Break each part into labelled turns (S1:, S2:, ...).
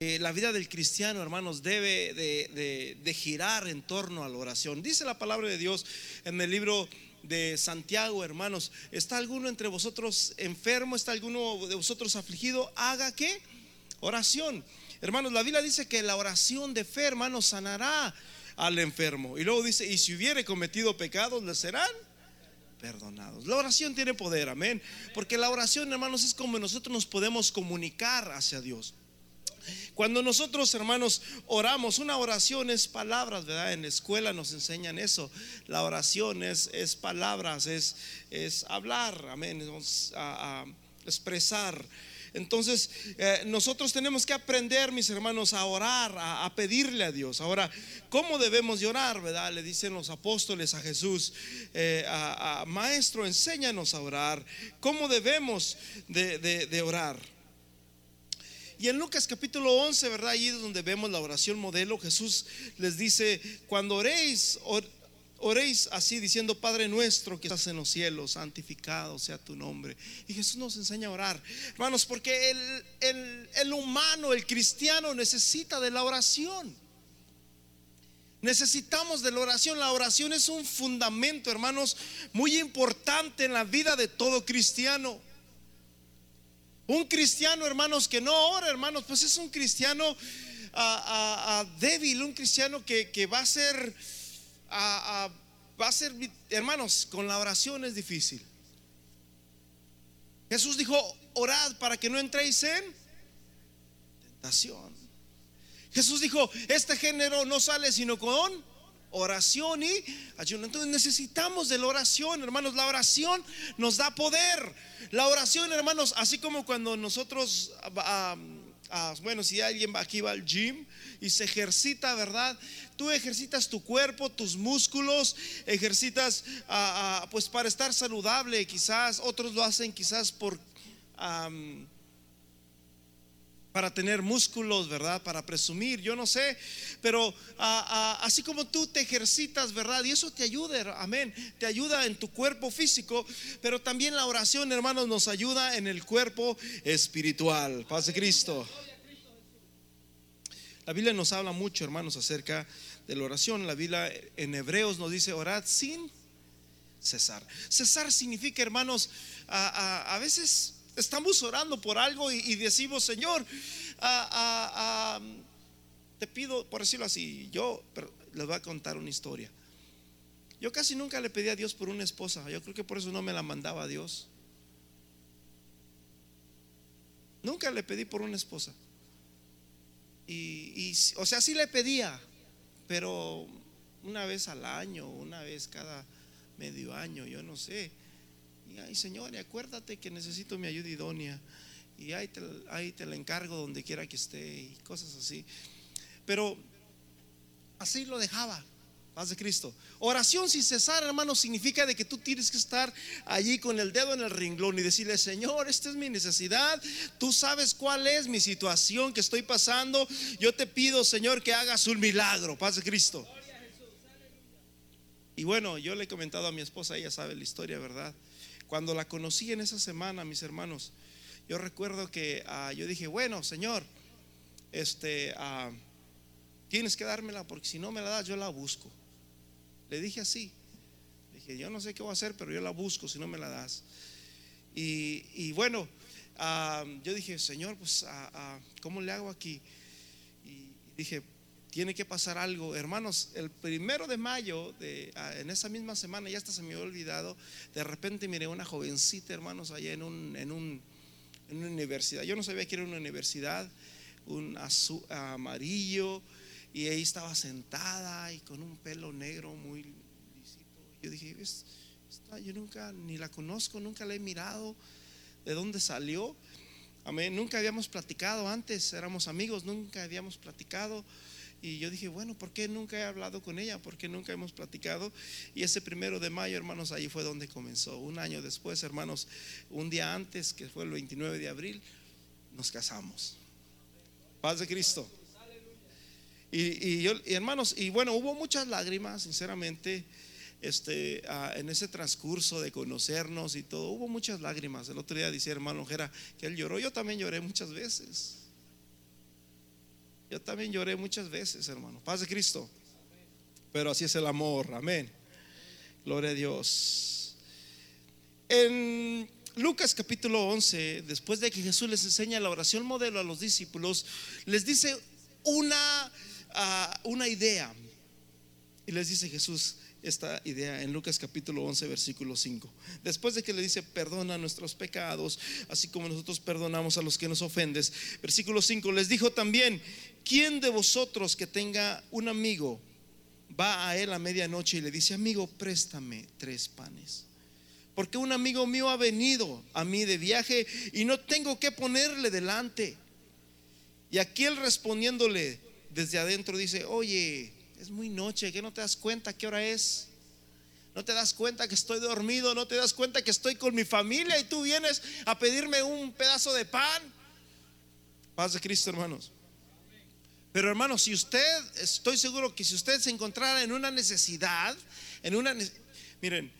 S1: Eh, la vida del cristiano, hermanos, debe de, girar en torno a la oración. Dice la palabra de Dios en el libro de Santiago, hermanos, ¿está alguno entre vosotros enfermo? ¿Está alguno de vosotros afligido? Haga qué? Oración. Hermanos, la Biblia dice que la oración de fe, hermanos, sanará al enfermo. Y luego dice, y si hubiere cometido pecados, le serán perdonados. La oración tiene poder, amén. Porque la oración, hermanos, es como nosotros nos podemos comunicar hacia Dios. Cuando nosotros, hermanos, oramos, una oración es palabras, ¿verdad? En la escuela nos enseñan eso. La oración es, es palabras, es, es hablar, amén, a, expresar. Entonces, eh, nosotros tenemos que aprender, mis hermanos, a orar, a, pedirle a Dios. Ahora, ¿cómo debemos de verdad? Le dicen los apóstoles a Jesús, eh, Maestro, enséñanos a orar. ¿Cómo debemos de, de orar? Y en Lucas capítulo 11, ¿verdad? Ahí es donde vemos la oración modelo. Jesús les dice, cuando oréis, oréis así diciendo, Padre nuestro que estás en los cielos, santificado sea tu nombre. Y Jesús nos enseña a orar. Hermanos, porque el, el humano, el cristiano necesita de la oración. Necesitamos de la oración. La oración es un fundamento, hermanos, muy importante en la vida de todo cristiano. Un cristiano, hermanos, que no ora, hermanos, pues es un cristiano débil, un cristiano que, va a ser, va a ser, hermanos, con la oración es difícil. Jesús dijo, orad para que no entréis en tentación. Jesús dijo, este género no sale sino con oración y ayuno. Entonces necesitamos de la oración, hermanos. La oración nos da poder. La oración, hermanos, así como cuando nosotros, ah, ah, bueno, si alguien aquí va al gym y se ejercita, ¿verdad? Tú ejercitas tu cuerpo, tus músculos, ejercitas ah, pues para estar saludable, quizás otros lo hacen quizás por para tener músculos, ¿verdad? Para presumir, yo no sé, pero ah, ah, así como tú te ejercitas, ¿verdad? Y eso te ayuda, amén, te ayuda en tu cuerpo físico, pero también la oración, hermanos, nos ayuda en el cuerpo espiritual. Paz de Cristo. La Biblia nos habla mucho, hermanos, acerca de la oración. La Biblia en Hebreos nos dice orad sin cesar. Cesar significa, hermanos, a, a veces estamos orando por algo y, decimos, Señor, te pido, por decirlo así, yo les voy a contar una historia. Yo casi nunca le pedí a Dios por una esposa. Yo creo que por eso no me la mandaba a Dios. Nunca le pedí por una esposa. Y, o sea, sí le pedía, pero una vez al año, una vez cada medio año, yo no sé. Ay, Señor, acuérdate que necesito mi ayuda idónea. Y ahí te, ahí te la encargo donde quiera que esté y cosas así. Pero así lo dejaba. Paz de Cristo. Oración sin cesar, hermano, significa de que tú tienes que estar allí con el dedo en el ringlón y decirle, Señor, esta es mi necesidad. Tú sabes cuál es mi situación que estoy pasando. Yo te pido, Señor, que hagas un milagro. Paz de Cristo. Y bueno, yo le he comentado a mi esposa, ella sabe la historia, ¿verdad? Cuando la conocí en esa semana, mis hermanos, yo recuerdo que ah, yo dije, bueno, Señor, este, ah, tienes que dármela porque si no me la das, yo la busco. Le dije así. dije, yo no sé qué voy a hacer, pero yo la busco si no me la das. Y, bueno, ah, yo dije, Señor, pues, ¿cómo le hago aquí? Y dije, tiene que pasar algo. Hermanos, el primero de mayo, de, ah, en esa misma semana, ya hasta se me había olvidado, de repente miré una jovencita, hermanos, allá en, un, en, un, en una universidad. Yo no sabía que era una universidad, un azul, amarillo, y ahí estaba sentada y con un pelo negro muy lisito. Yo dije, yo nunca ni la conozco, nunca la he mirado, de dónde salió. Amén, nunca habíamos platicado antes, éramos amigos, nunca habíamos platicado. Y yo dije, bueno, ¿por qué nunca he hablado con ella? ¿Por qué nunca hemos platicado? Y ese primero de mayo, hermanos, ahí fue donde comenzó. Un año después, hermanos, un día antes, que fue el 29 de abril, nos casamos. Paz de Cristo. Y, yo, hermanos, y bueno, hubo muchas lágrimas, sinceramente, este, ah, en ese transcurso de conocernos y todo, hubo muchas lágrimas. El otro día decía hermano Jera que él lloró, yo también lloré muchas veces. Yo también lloré muchas veces, hermano. Paz de Cristo. Pero así es el amor. Amén. Gloria a Dios. En Lucas capítulo 11, después de que Jesús les enseña la oración modelo a los discípulos, les dice una, ah, una idea. Y les dice Jesús, esta idea en Lucas capítulo 11, versículo 5. Después de que le dice, perdona nuestros pecados, así como nosotros perdonamos a los que nos ofendes. Versículo 5, les dijo también, ¿quién de vosotros que tenga un amigo va a él a medianoche y le dice, amigo, préstame tres panes? Porque un amigo mío ha venido a mí de viaje y no tengo que ponerle delante. Y aquel respondiéndole desde adentro dice, oye, es muy noche, que no te das cuenta qué hora es. No te das cuenta que estoy dormido, no te das cuenta que estoy con mi familia y tú vienes a pedirme un pedazo de pan. Paz de Cristo, hermanos. Pero hermanos, si usted, estoy seguro que si usted se encontrara en una necesidad, en una, miren,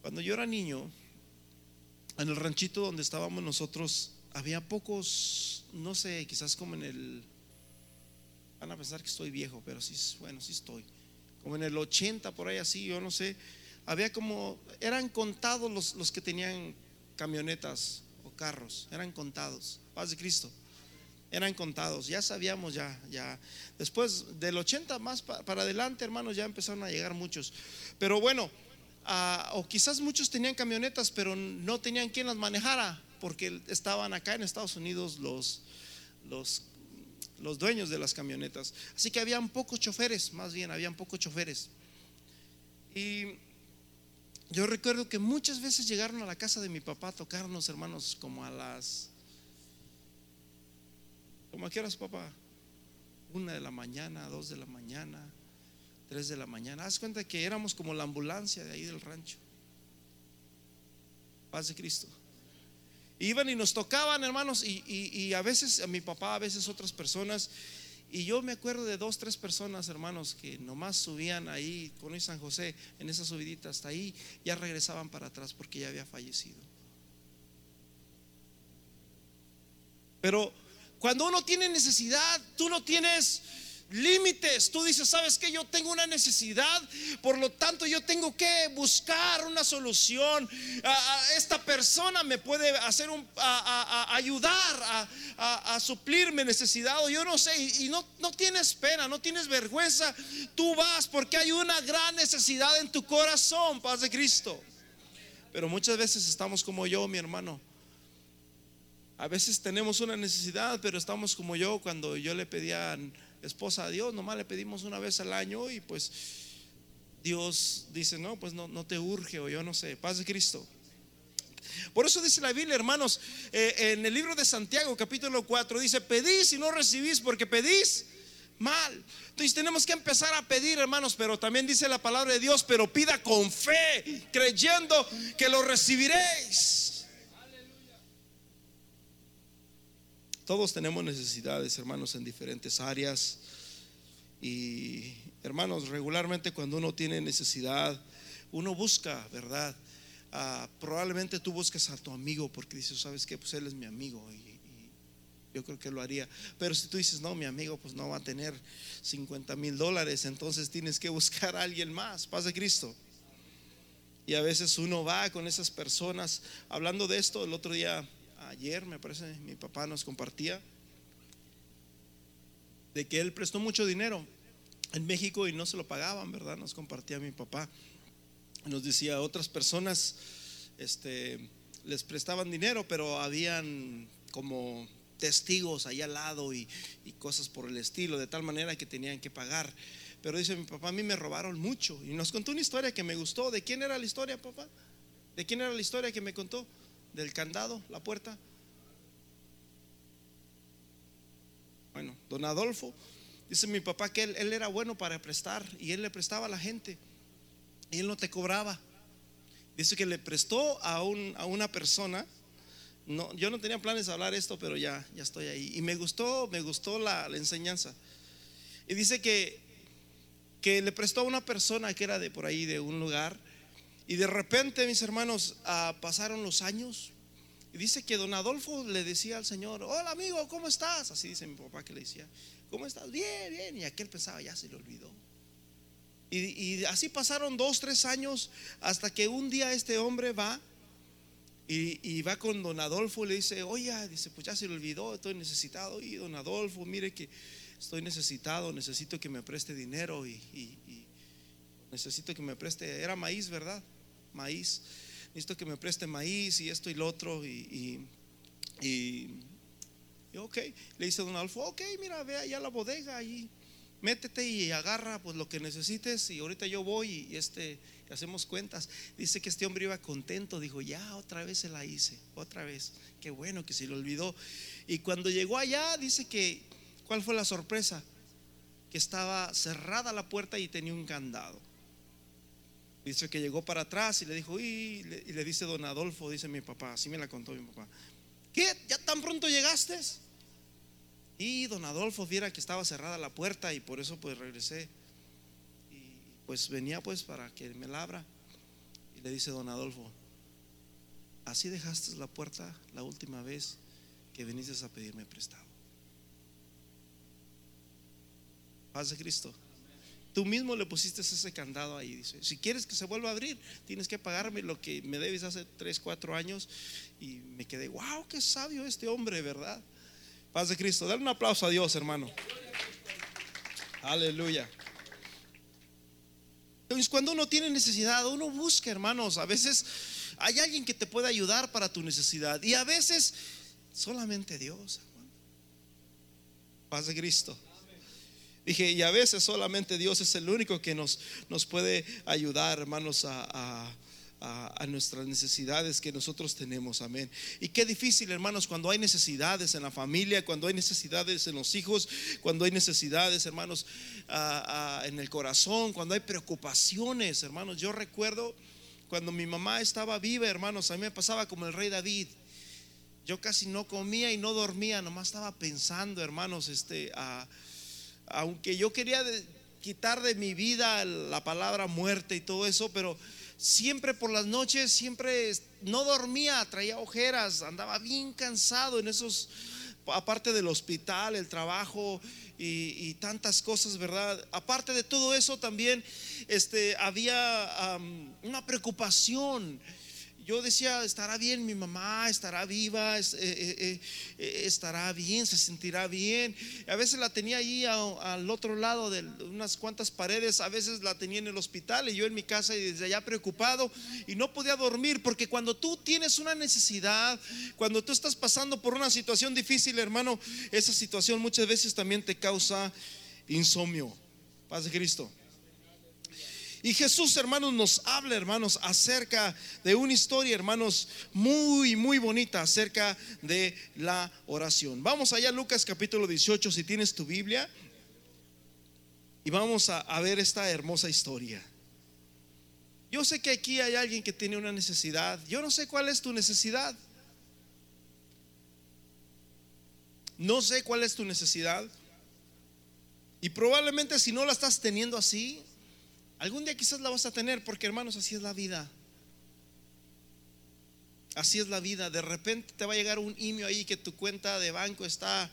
S1: cuando yo era niño, en el ranchito donde estábamos nosotros, había pocos, no sé, quizás como en el Van a pensar que estoy viejo, pero sí, bueno, sí estoy. Como en el 80, por ahí así, yo no sé. Había como, eran contados los, los que tenían camionetas o carros, eran contados. Paz de Cristo. Eran contados, ya sabíamos ya, ya. Después del 80 más para adelante, hermanos, ya empezaron a llegar muchos. Pero bueno, ah, o quizás muchos tenían camionetas, pero no tenían quien las manejara, porque estaban acá en Estados Unidos los, los los dueños de las camionetas. Así que habían pocos choferes, más bien, habían pocos choferes. Y yo recuerdo que muchas veces llegaron a la casa de mi papá a tocarnos, hermanos, como a las... ¿Cómo a qué papá? Una de la mañana, dos de la mañana, tres de la mañana. Haz cuenta que éramos como la ambulancia de ahí del rancho. Paz de Cristo. Iban y nos tocaban, hermanos, y, a veces a mi papá, a veces otras personas. Y yo me acuerdo de dos, tres personas, hermanos, que nomás subían ahí con San José, en esa subidita hasta ahí, ya regresaban para atrás porque ya había fallecido. Pero cuando uno tiene necesidad, tú no tienes límites. Tú dices, ¿sabes que Yo tengo una necesidad, por lo tanto yo tengo que buscar una solución. esta persona me puede hacer un, ayudar a, suplir mi necesidad o yo no sé, y, no, no tienes pena, no tienes vergüenza. Tú vas porque hay una gran necesidad en tu corazón, paz de Cristo. Pero muchas veces estamos como yo, mi hermano. A veces tenemos una necesidad, pero estamos como yo cuando yo le pedía esposa a Dios, nomás le pedimos una vez al año y pues Dios dice, no, pues no, no te urge o yo no sé, paz de Cristo. Por eso dice la Biblia, hermanos, eh, en el libro de Santiago capítulo 4 dice, pedís y no recibís porque pedís mal. Entonces tenemos que empezar a pedir, hermanos, pero también dice la palabra de Dios, pero pida con fe, creyendo que lo recibiréis. Todos tenemos necesidades, hermanos, en diferentes áreas. Y, hermanos, regularmente cuando uno tiene necesidad, uno busca, ¿verdad? Ah, probablemente tú buscas a tu amigo porque dices, ¿sabes qué? Pues él es mi amigo y, yo creo que lo haría. Pero si tú dices, no, mi amigo pues no va a tener 50 mil dólares, entonces tienes que buscar a alguien más, paz de Cristo. Y a veces uno va con esas personas, hablando de esto, el otro día ayer me parece, mi papá nos compartía de que él prestó mucho dinero en México y no se lo pagaban, ¿verdad? Nos compartía mi papá. Nos decía, otras personas este, les prestaban dinero, pero habían como testigos ahí al lado y, y, cosas por el estilo, de tal manera que tenían que pagar. Pero dice mi papá, a mí me robaron mucho. Y nos contó una historia que me gustó. ¿De quién era la historia, papá? ¿De quién era la historia que me contó? Del candado, la puerta. Bueno, don Adolfo, dice mi papá que él, era bueno para prestar y él le prestaba a la gente y él no te cobraba. Dice que le prestó a, un, a una persona. No, yo no tenía planes de hablar esto, pero ya, ya estoy ahí. Y me gustó, me gustó la, enseñanza. Y dice que, que le prestó a una persona que era de por ahí, de un lugar, y de repente, mis hermanos, ah, pasaron los años Y dice que don Adolfo le decía al Señor, hola amigo, ¿cómo estás? Así dice mi papá que le decía, ¿cómo estás? Bien, bien. Y aquel pensaba, ya se le olvidó. Y, así pasaron dos, tres años hasta que un día este hombre va y, va con don Adolfo y le dice, oye, dice, pues ya se le olvidó, estoy necesitado. Y don Adolfo, mire que estoy necesitado, necesito que me preste dinero y, necesito que me preste, era maíz, ¿verdad? Maíz, necesito que me preste maíz y esto y lo otro. Y, y, ok, le dice don Adolfo, ok, mira, ve allá la bodega allí métete y agarra pues lo que necesites y ahorita yo voy y este hacemos cuentas. Dice que este hombre iba contento, dijo, ya otra vez se la hice, otra vez. Qué bueno que se lo olvidó. Y cuando llegó allá, dice que, ¿cuál fue la sorpresa? Que estaba cerrada la puerta y tenía un candado. Dice que llegó para atrás y le dijo, y le, y le dice don Adolfo, dice mi papá, así me la contó mi papá. ¿Qué? ¿Ya tan pronto llegaste? Y don Adolfo viera que estaba cerrada la puerta y por eso pues regresé. Y pues venía pues para que me la abra. Y le dice don Adolfo, así dejaste la puerta la última vez que viniste a pedirme prestado. Paz de Cristo. Tú mismo le pusiste ese candado ahí. Dice, si quieres que se vuelva a abrir, tienes que pagarme lo que me debes hace 3, 4 años. Y me quedé, wow, qué sabio este hombre, ¿verdad? Paz de Cristo. Dale un aplauso a Dios, hermano. Aleluya. Entonces, cuando uno tiene necesidad, uno busca, hermanos. A veces hay alguien que te puede ayudar para tu necesidad. Y a veces solamente Dios, hermano. Paz de Cristo. Dije, y a veces solamente Dios es el único que nos, nos puede ayudar, hermanos, a a, nuestras necesidades que nosotros tenemos. Amén. Y qué difícil, hermanos, cuando hay necesidades en la familia, cuando hay necesidades en los hijos, cuando hay necesidades, hermanos, en el corazón, cuando hay preocupaciones, hermanos. Yo recuerdo cuando mi mamá estaba viva, hermanos, a mí me pasaba como el rey David. Yo casi no comía y no dormía, nomás estaba pensando, hermanos, este, aunque yo quería quitar de mi vida la palabra muerte y todo eso, pero siempre por las noches, siempre no dormía, traía ojeras, andaba bien cansado en esos, aparte del hospital, el trabajo y, tantas cosas, ¿verdad? Aparte de todo eso también este, había una preocupación yo decía, estará bien mi mamá, estará viva, eh, eh, eh, estará bien, se sentirá bien. A veces la tenía ahí al otro lado de unas cuantas paredes, a veces la tenía en el hospital y yo en mi casa y desde allá preocupado y no podía dormir porque cuando tú tienes una necesidad, cuando tú estás pasando por una situación difícil, hermano, esa situación muchas veces también te causa insomnio. Paz de Cristo. Y Jesús, hermanos, nos habla, hermanos, acerca de una historia, hermanos, muy, muy bonita acerca de la oración. Vamos allá, Lucas capítulo 18, si tienes tu Biblia. Y vamos a, a ver esta hermosa historia. Yo sé que aquí hay alguien que tiene una necesidad. Yo no sé cuál es tu necesidad. No sé cuál es tu necesidad. Y probablemente si no la estás teniendo así, Algún día quizás la vas a tener porque hermanos, así es la vida. Así es la vida. De repente te va a llegar un email ahí que tu cuenta de banco está,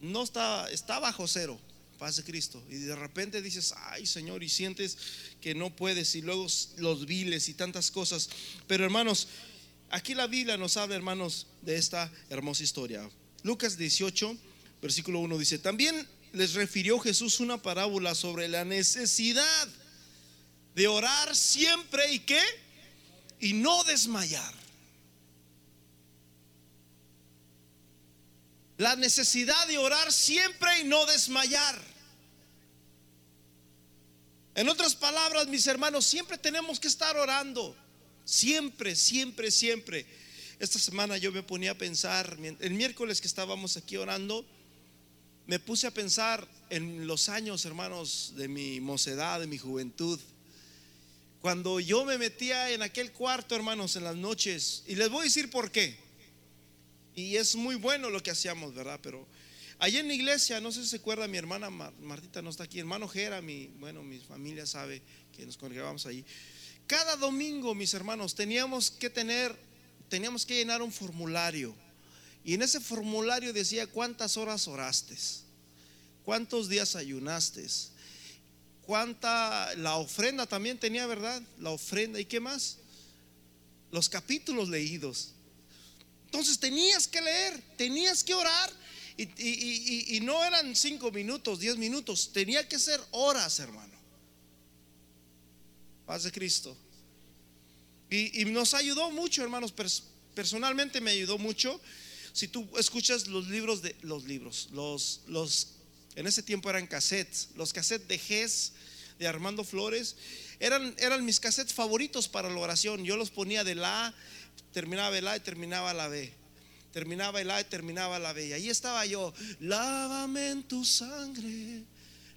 S1: no está, está bajo cero. Paz de Cristo. Y de repente dices, ay Señor, y sientes que no puedes, y luego los viles y tantas cosas. Pero hermanos, aquí la Biblia nos habla, hermanos, de esta hermosa historia. Lucas 18, versículo 1 dice, también les refirió Jesús una parábola sobre la necesidad de orar siempre y qué? Y no desmayar. La necesidad de orar siempre y no desmayar. En otras palabras, mis hermanos, siempre tenemos que estar orando. Siempre, siempre, siempre. Esta semana yo me ponía a pensar, el miércoles que estábamos aquí orando, me puse a pensar en los años, hermanos, de mi mocedad, de mi juventud. Cuando yo me metía en aquel cuarto, hermanos, en las noches, y les voy a decir por qué. Y es muy bueno lo que hacíamos, ¿verdad? Pero allí en la iglesia, no sé si se acuerda, mi hermana Martita no está aquí, hermano Jera, mi, bueno, mi familia sabe que nos congregamos ahí. Cada domingo, mis hermanos, teníamos que tener teníamos que llenar un formulario. Y en ese formulario decía cuántas horas oraste, cuántos días ayunaste, cuánta, la ofrenda también tenía, ¿verdad? La ofrenda, ¿y qué más? Los capítulos leídos. Entonces tenías que leer, tenías que orar. Y, y no eran cinco minutos, diez minutos, tenía que ser horas, hermano. Paz de Cristo. Y, nos ayudó mucho, hermanos. Personalmente me ayudó mucho. Si tú escuchas los libros de los libros, los, los en ese tiempo eran cassettes, los cassettes de Ges de Armando Flores, eran, eran mis cassettes favoritos para la oración. Yo los ponía de la A, terminaba el A y terminaba la B. Terminaba el A y terminaba la B. Y ahí estaba yo, lávame en tu sangre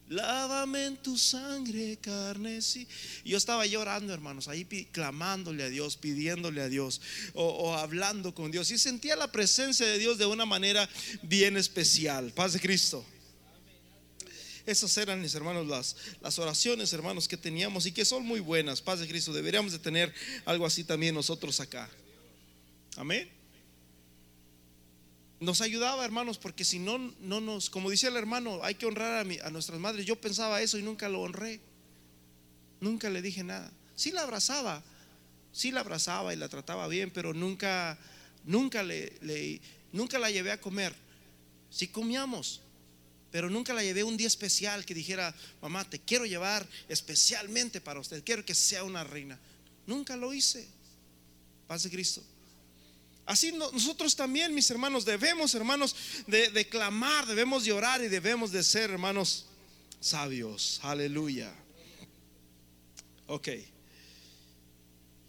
S1: Lávame en tu sangre, carne. Sí. Yo estaba llorando, hermanos, ahí clamándole a Dios, pidiéndole a Dios o, hablando con Dios. Y sentía la presencia de Dios de una manera bien especial. Paz de Cristo. Esas eran, mis hermanos, las, las oraciones, hermanos, que teníamos y que son muy buenas. Paz de Cristo. Deberíamos de tener algo así también nosotros acá. Amén nos ayudaba, hermanos, porque si no, no nos, como dice el hermano, hay que honrar a, nuestras madres. Yo pensaba eso y nunca lo honré. Nunca le dije nada. Sí la abrazaba, sí la abrazaba y la trataba bien, pero nunca, nunca le, nunca la llevé a comer. Sí comíamos, pero nunca la llevé un día especial que dijera, mamá, te quiero llevar especialmente para usted, quiero que sea una reina. Nunca lo hice. Paz de Cristo. Así nosotros también, mis hermanos, debemos, hermanos, de, clamar, debemos de orar y debemos de ser, hermanos, sabios. Aleluya. Ok.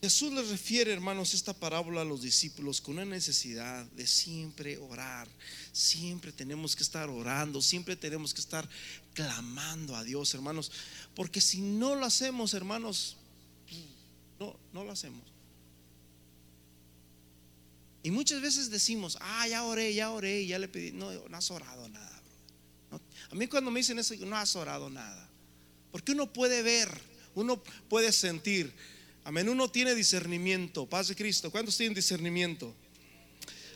S1: Jesús les refiere, hermanos, esta parábola a los discípulos con una necesidad de siempre orar. Siempre tenemos que estar orando, siempre tenemos que estar clamando a Dios, hermanos. Porque si no lo hacemos, hermanos, no, no lo hacemos. Y muchas veces decimos, ah, ya oré, ya oré, ya le pedí. No, no has orado nada, a mí cuando me dicen eso, no has orado nada. Porque uno puede ver, uno puede sentir. Amén, uno tiene discernimiento. Paz de Cristo. ¿Cuántos tienen discernimiento?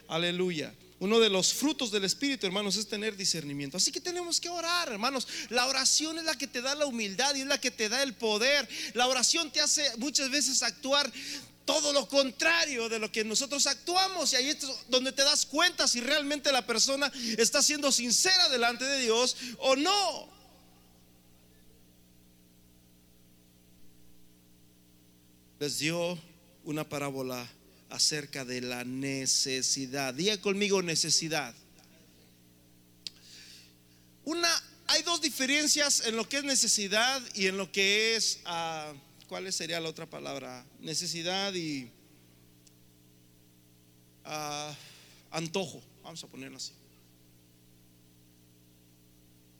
S1: Aleluya. Uno de los frutos del Espíritu, hermanos, es tener discernimiento. Así que tenemos que orar, hermanos. La oración es la que te da la humildad y es la que te da el poder. La oración te hace muchas veces actuar todo lo contrario de lo que nosotros actuamos. Y ahí es donde te das cuenta si realmente la persona está siendo sincera delante de Dios o no. Les dio una parábola acerca de la necesidad. Diga conmigo necesidad. Una, hay dos diferencias en lo que es necesidad y en lo que es... Uh, ¿cuál sería la otra palabra? Necesidad y ah, antojo, vamos a ponerlo así.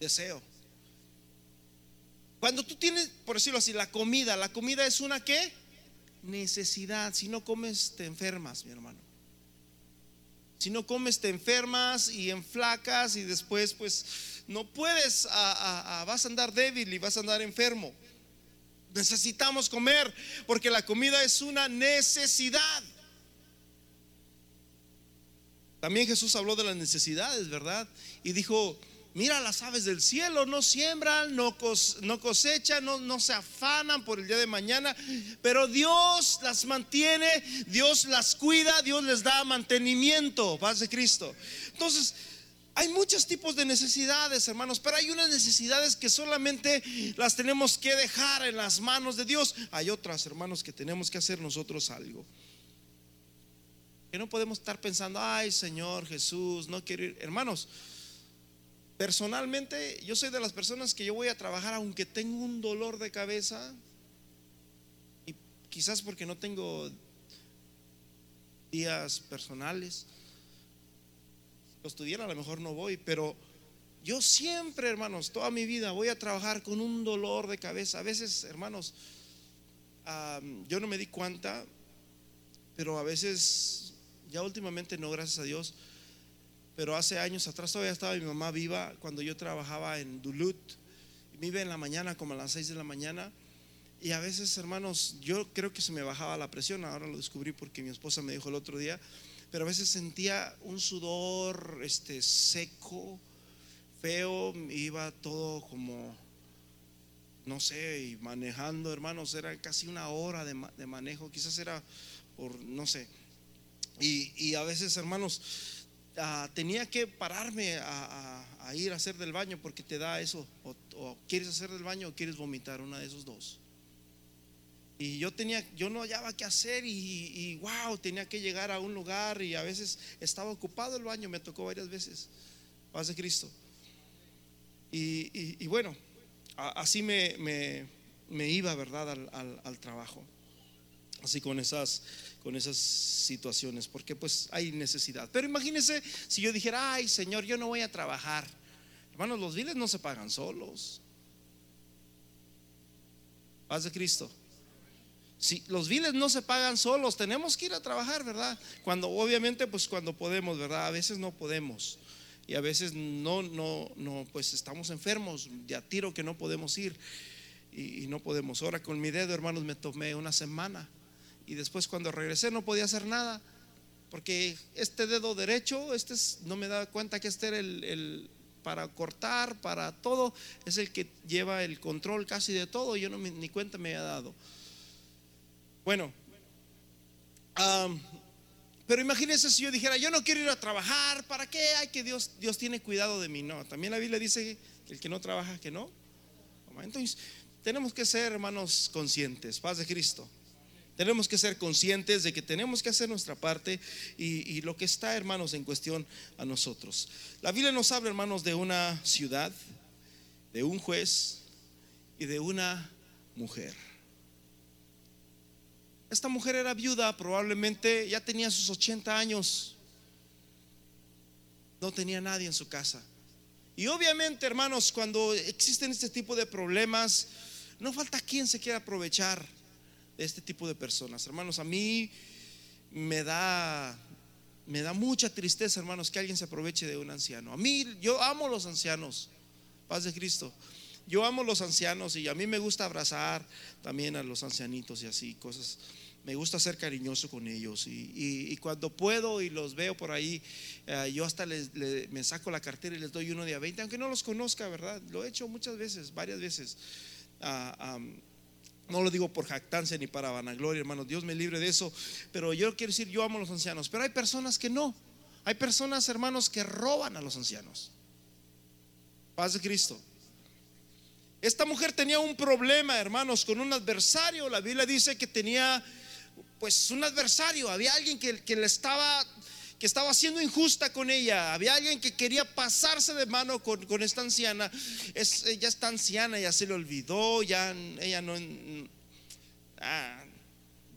S1: Deseo. Cuando tú tienes, por decirlo así, la comida, la comida es una qué? Necesidad. Si no comes, te enfermas, mi hermano. Si no comes, te enfermas y enflacas y después, pues, no puedes, vas a andar débil y vas a andar enfermo. Necesitamos comer porque la comida es una necesidad. También Jesús habló de las necesidades, ¿verdad? Y dijo, mira las aves del cielo, no siembran, no, cosechan, no, no se afanan por el día de mañana, pero Dios las mantiene, Dios las cuida, Dios les da mantenimiento, paz de Cristo. Entonces, hay muchos tipos de necesidades, hermanos, pero hay unas necesidades que solamente las tenemos que dejar en las manos de Dios. Hay otras, hermanos, que tenemos que hacer nosotros algo. Que no podemos estar pensando, ay Señor Jesús, no quiero ir. Hermanos, personalmente yo soy de las personas que yo voy a trabajar aunque tengo un dolor de cabeza. Y quizás porque no tengo días personales lo estudiara, a lo mejor no voy, pero yo siempre, hermanos, toda mi vida voy a trabajar con un dolor de cabeza. A veces, hermanos, yo no me di cuenta, pero a veces, ya últimamente no, gracias a Dios, pero hace años atrás todavía estaba mi mamá viva cuando yo trabajaba en Duluth. Iba en la mañana, como a las 6 de la mañana, Y a veces, hermanos, yo creo que se me bajaba la presión, ahora lo descubrí porque mi esposa me dijo el otro día, pero a veces sentía un sudor este, seco, feo, iba todo como, no sé, y manejando, hermanos, era casi una hora de, manejo, quizás era por, no sé. Y, a veces, hermanos, ah, tenía que pararme a, ir a hacer del baño porque te da eso, o, quieres hacer del baño o quieres vomitar, una de esos dos. Y yo tenía, yo no hallaba qué hacer y, wow, tenía que llegar a un lugar y a veces estaba ocupado el baño, me tocó varias veces. Paz de Cristo. Y, bueno, así me, iba, ¿verdad?, al, trabajo. Así con esas, con esas situaciones, porque pues hay necesidad. Pero imagínense si yo dijera, ay Señor, yo no voy a trabajar. Hermanos, los biles no se pagan solos. Paz de Cristo. Si los biles no se pagan solos, tenemos que ir a trabajar, ¿verdad? Cuando obviamente pues cuando podemos, ¿verdad? A veces no podemos. Y a veces no no no pues estamos enfermos, ya tiro que no podemos ir y, no podemos. Ahora con mi dedo, hermanos, me tomé una semana y después cuando regresé no podía hacer nada porque este dedo derecho, este no me da cuenta que este era el, para cortar, para todo, es el que lleva el control casi de todo. Yo no ni cuenta me había dado. Bueno, pero imagínense si yo dijera, yo no quiero ir a trabajar, ¿para qué? Hay que Dios, Dios tiene cuidado de mí. No, también la Biblia dice que el que no trabaja, que no. Entonces, tenemos que ser, hermanos, conscientes, paz de Cristo. Tenemos que ser conscientes de que tenemos que hacer nuestra parte y, lo que está, hermanos, en cuestión a nosotros. La Biblia nos habla, hermanos, de una ciudad, de un juez y de una mujer. Esta mujer era viuda, probablemente ya tenía sus 80 años. No tenía nadie en su casa. Y obviamente, hermanos, cuando existen este tipo de problemas, no falta quien se quiera aprovechar de este tipo de personas. Hermanos, a mí me da me da mucha tristeza, hermanos, que alguien se aproveche de un anciano. A mí yo amo los ancianos. Paz de Cristo. Yo amo los ancianos y a mí me gusta abrazar también a los ancianitos y así, cosas me gusta ser cariñoso con ellos y, cuando puedo y los veo por ahí, eh, yo hasta les, me saco la cartera y les doy uno de a 20, aunque no los conozca, ¿verdad? Lo he hecho muchas veces, varias veces. Ah, no lo digo por jactancia ni para vanagloria, hermano, Dios me libre de eso, pero yo quiero decir, yo amo a los ancianos, pero hay personas que no. Hay personas, hermanos, que roban a los ancianos. Paz de Cristo. Esta mujer tenía un problema, hermanos, con un adversario. La Biblia dice que tenía pues un adversario, había alguien que, que le estaba que estaba siendo injusta con ella. Había alguien que quería pasarse de mano con, con esta anciana. Es, ella está anciana, ya se le olvidó, ya ella no, ah,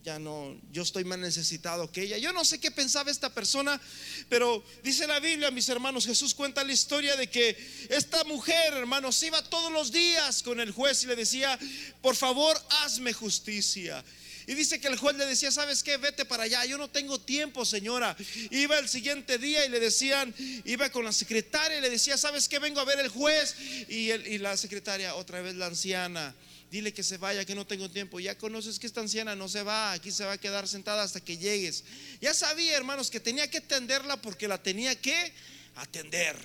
S1: ya no, yo estoy más necesitado que ella. Yo no sé qué pensaba esta persona, pero dice la Biblia, mis hermanos, Jesús cuenta la historia de que esta mujer, hermanos, iba todos los días con el juez y le decía, por favor, hazme justicia. Y dice que el juez le decía, ¿sabes qué? Vete para allá. Yo no tengo tiempo, señora. Iba el siguiente día y le decían, iba con la secretaria y le decía, ¿sabes qué? Vengo a ver el juez. Y, y la secretaria, otra vez la anciana. Dile que se vaya, que no tengo tiempo. Ya conoces que esta anciana no se va, aquí se va a quedar sentada hasta que llegues. Ya sabía, hermanos, que tenía que atenderla porque la tenía que atender.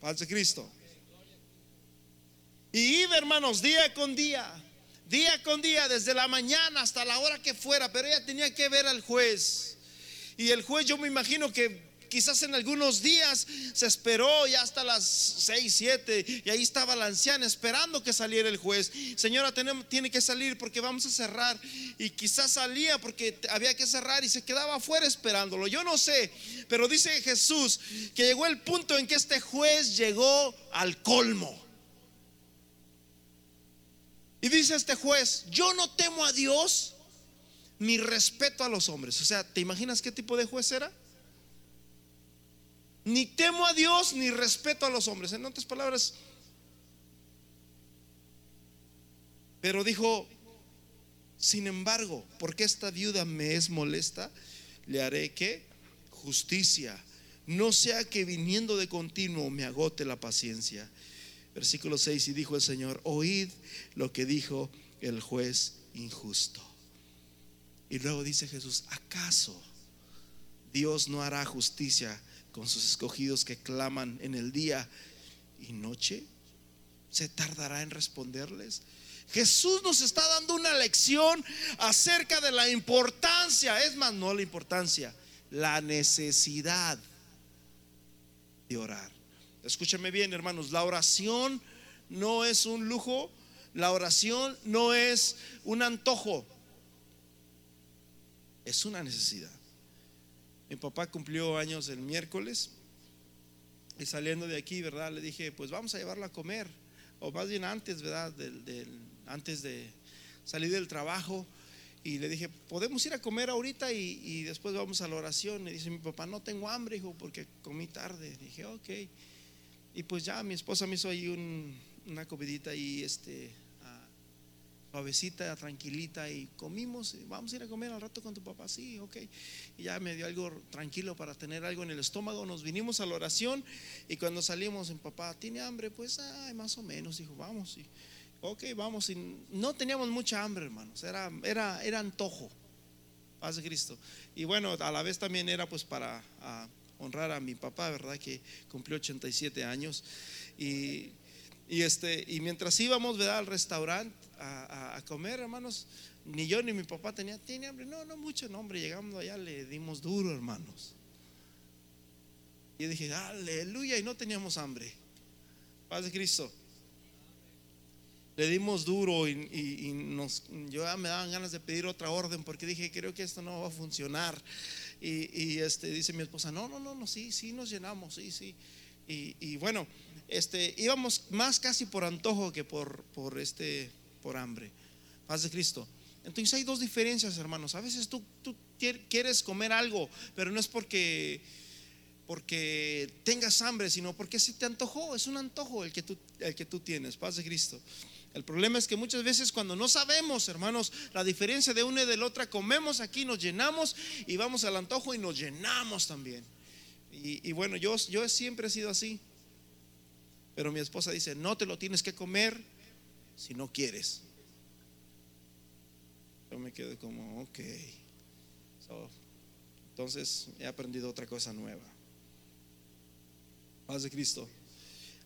S1: Paz de Cristo. Y iba, hermanos, día con día día con día, desde la mañana hasta la hora que fuera, pero ella tenía que ver al juez. Y el juez yo me imagino que quizás en algunos días se esperó ya hasta las 6, 7 y ahí estaba la anciana esperando que saliera el juez. Señora, tiene que salir porque vamos a cerrar. Y quizás salía porque había que cerrar y se quedaba afuera esperándolo. Yo no sé, pero dice Jesús que llegó el punto en que este juez llegó al colmo. Y dice este juez, yo no temo a Dios ni respeto a los hombres. O sea, ¿te imaginas qué tipo de juez era? Ni temo a Dios ni respeto a los hombres. En otras palabras, pero dijo, sin embargo, porque esta viuda me es molesta, le haré que justicia, no sea que viniendo de continuo me agote la paciencia. Versículo 6, y dijo el Señor, oíd lo que dijo el juez injusto. Y luego dice Jesús, ¿acaso Dios no hará justicia con sus escogidos que claman en el día y noche? ¿Se tardará en responderles? Jesús nos está dando una lección acerca de la importancia, es más, no la importancia, la necesidad de orar. Escúchame bien, hermanos, la oración no es un lujo, la oración no es un antojo, es una necesidad. Mi papá cumplió años el miércoles y saliendo de aquí, ¿verdad? Le dije, pues vamos a llevarlo a comer, o más bien antes, ¿verdad? Antes de salir del trabajo. Y le dije, podemos ir a comer ahorita y, después vamos a la oración. Y dice mi papá, no tengo hambre, hijo, porque comí tarde. dije, ok. Y pues ya mi esposa me hizo ahí una comidita y este, suavecita, tranquilita y comimos, vamos a ir a comer al rato con tu papá, sí, ok. Y ya me dio algo tranquilo para tener algo en el estómago, nos vinimos a la oración y cuando salimos, mi papá, ¿tiene hambre? Pues, ay, más o menos, dijo, vamos, y, ok, vamos, y no teníamos mucha hambre, hermanos, era, era, era antojo, paz de Cristo. Y bueno, a la vez también era pues para honrar a mi papá, ¿verdad? Que cumplió 87 años. Y, este, y mientras íbamos ¿verdad? al restaurante, a, comer, hermanos, ni yo ni mi papá tenía, hambre. No, no mucho, no, hombre, llegamos allá, le dimos duro, hermanos. Y dije, aleluya, y no teníamos hambre. Paz de Cristo. Le dimos duro y, nos, yo ya me daban ganas de pedir otra orden porque dije, creo que esto no va a funcionar. Y, este, dice mi esposa, no, no, no, no, sí, sí, nos llenamos, sí, sí. Y, y bueno, este, íbamos más casi por antojo que por, por este, por hambre. Paz de Cristo. Entonces hay dos diferencias, hermanos. A veces tú, tú quieres comer algo, pero no es porque, porque tengas hambre, sino porque se te antojó. Es un antojo el que tú, el que tú tienes. Paz de Cristo. El problema es que muchas veces cuando no sabemos, hermanos, la diferencia de una y de la otra, comemos aquí, nos llenamos y vamos al antojo y nos llenamos también. Y, bueno, yo, yo siempre he sido así. Pero mi esposa dice, no te lo tienes que comer si no quieres. Yo me quedo como, ok. entonces he aprendido otra cosa nueva. Paz de Cristo.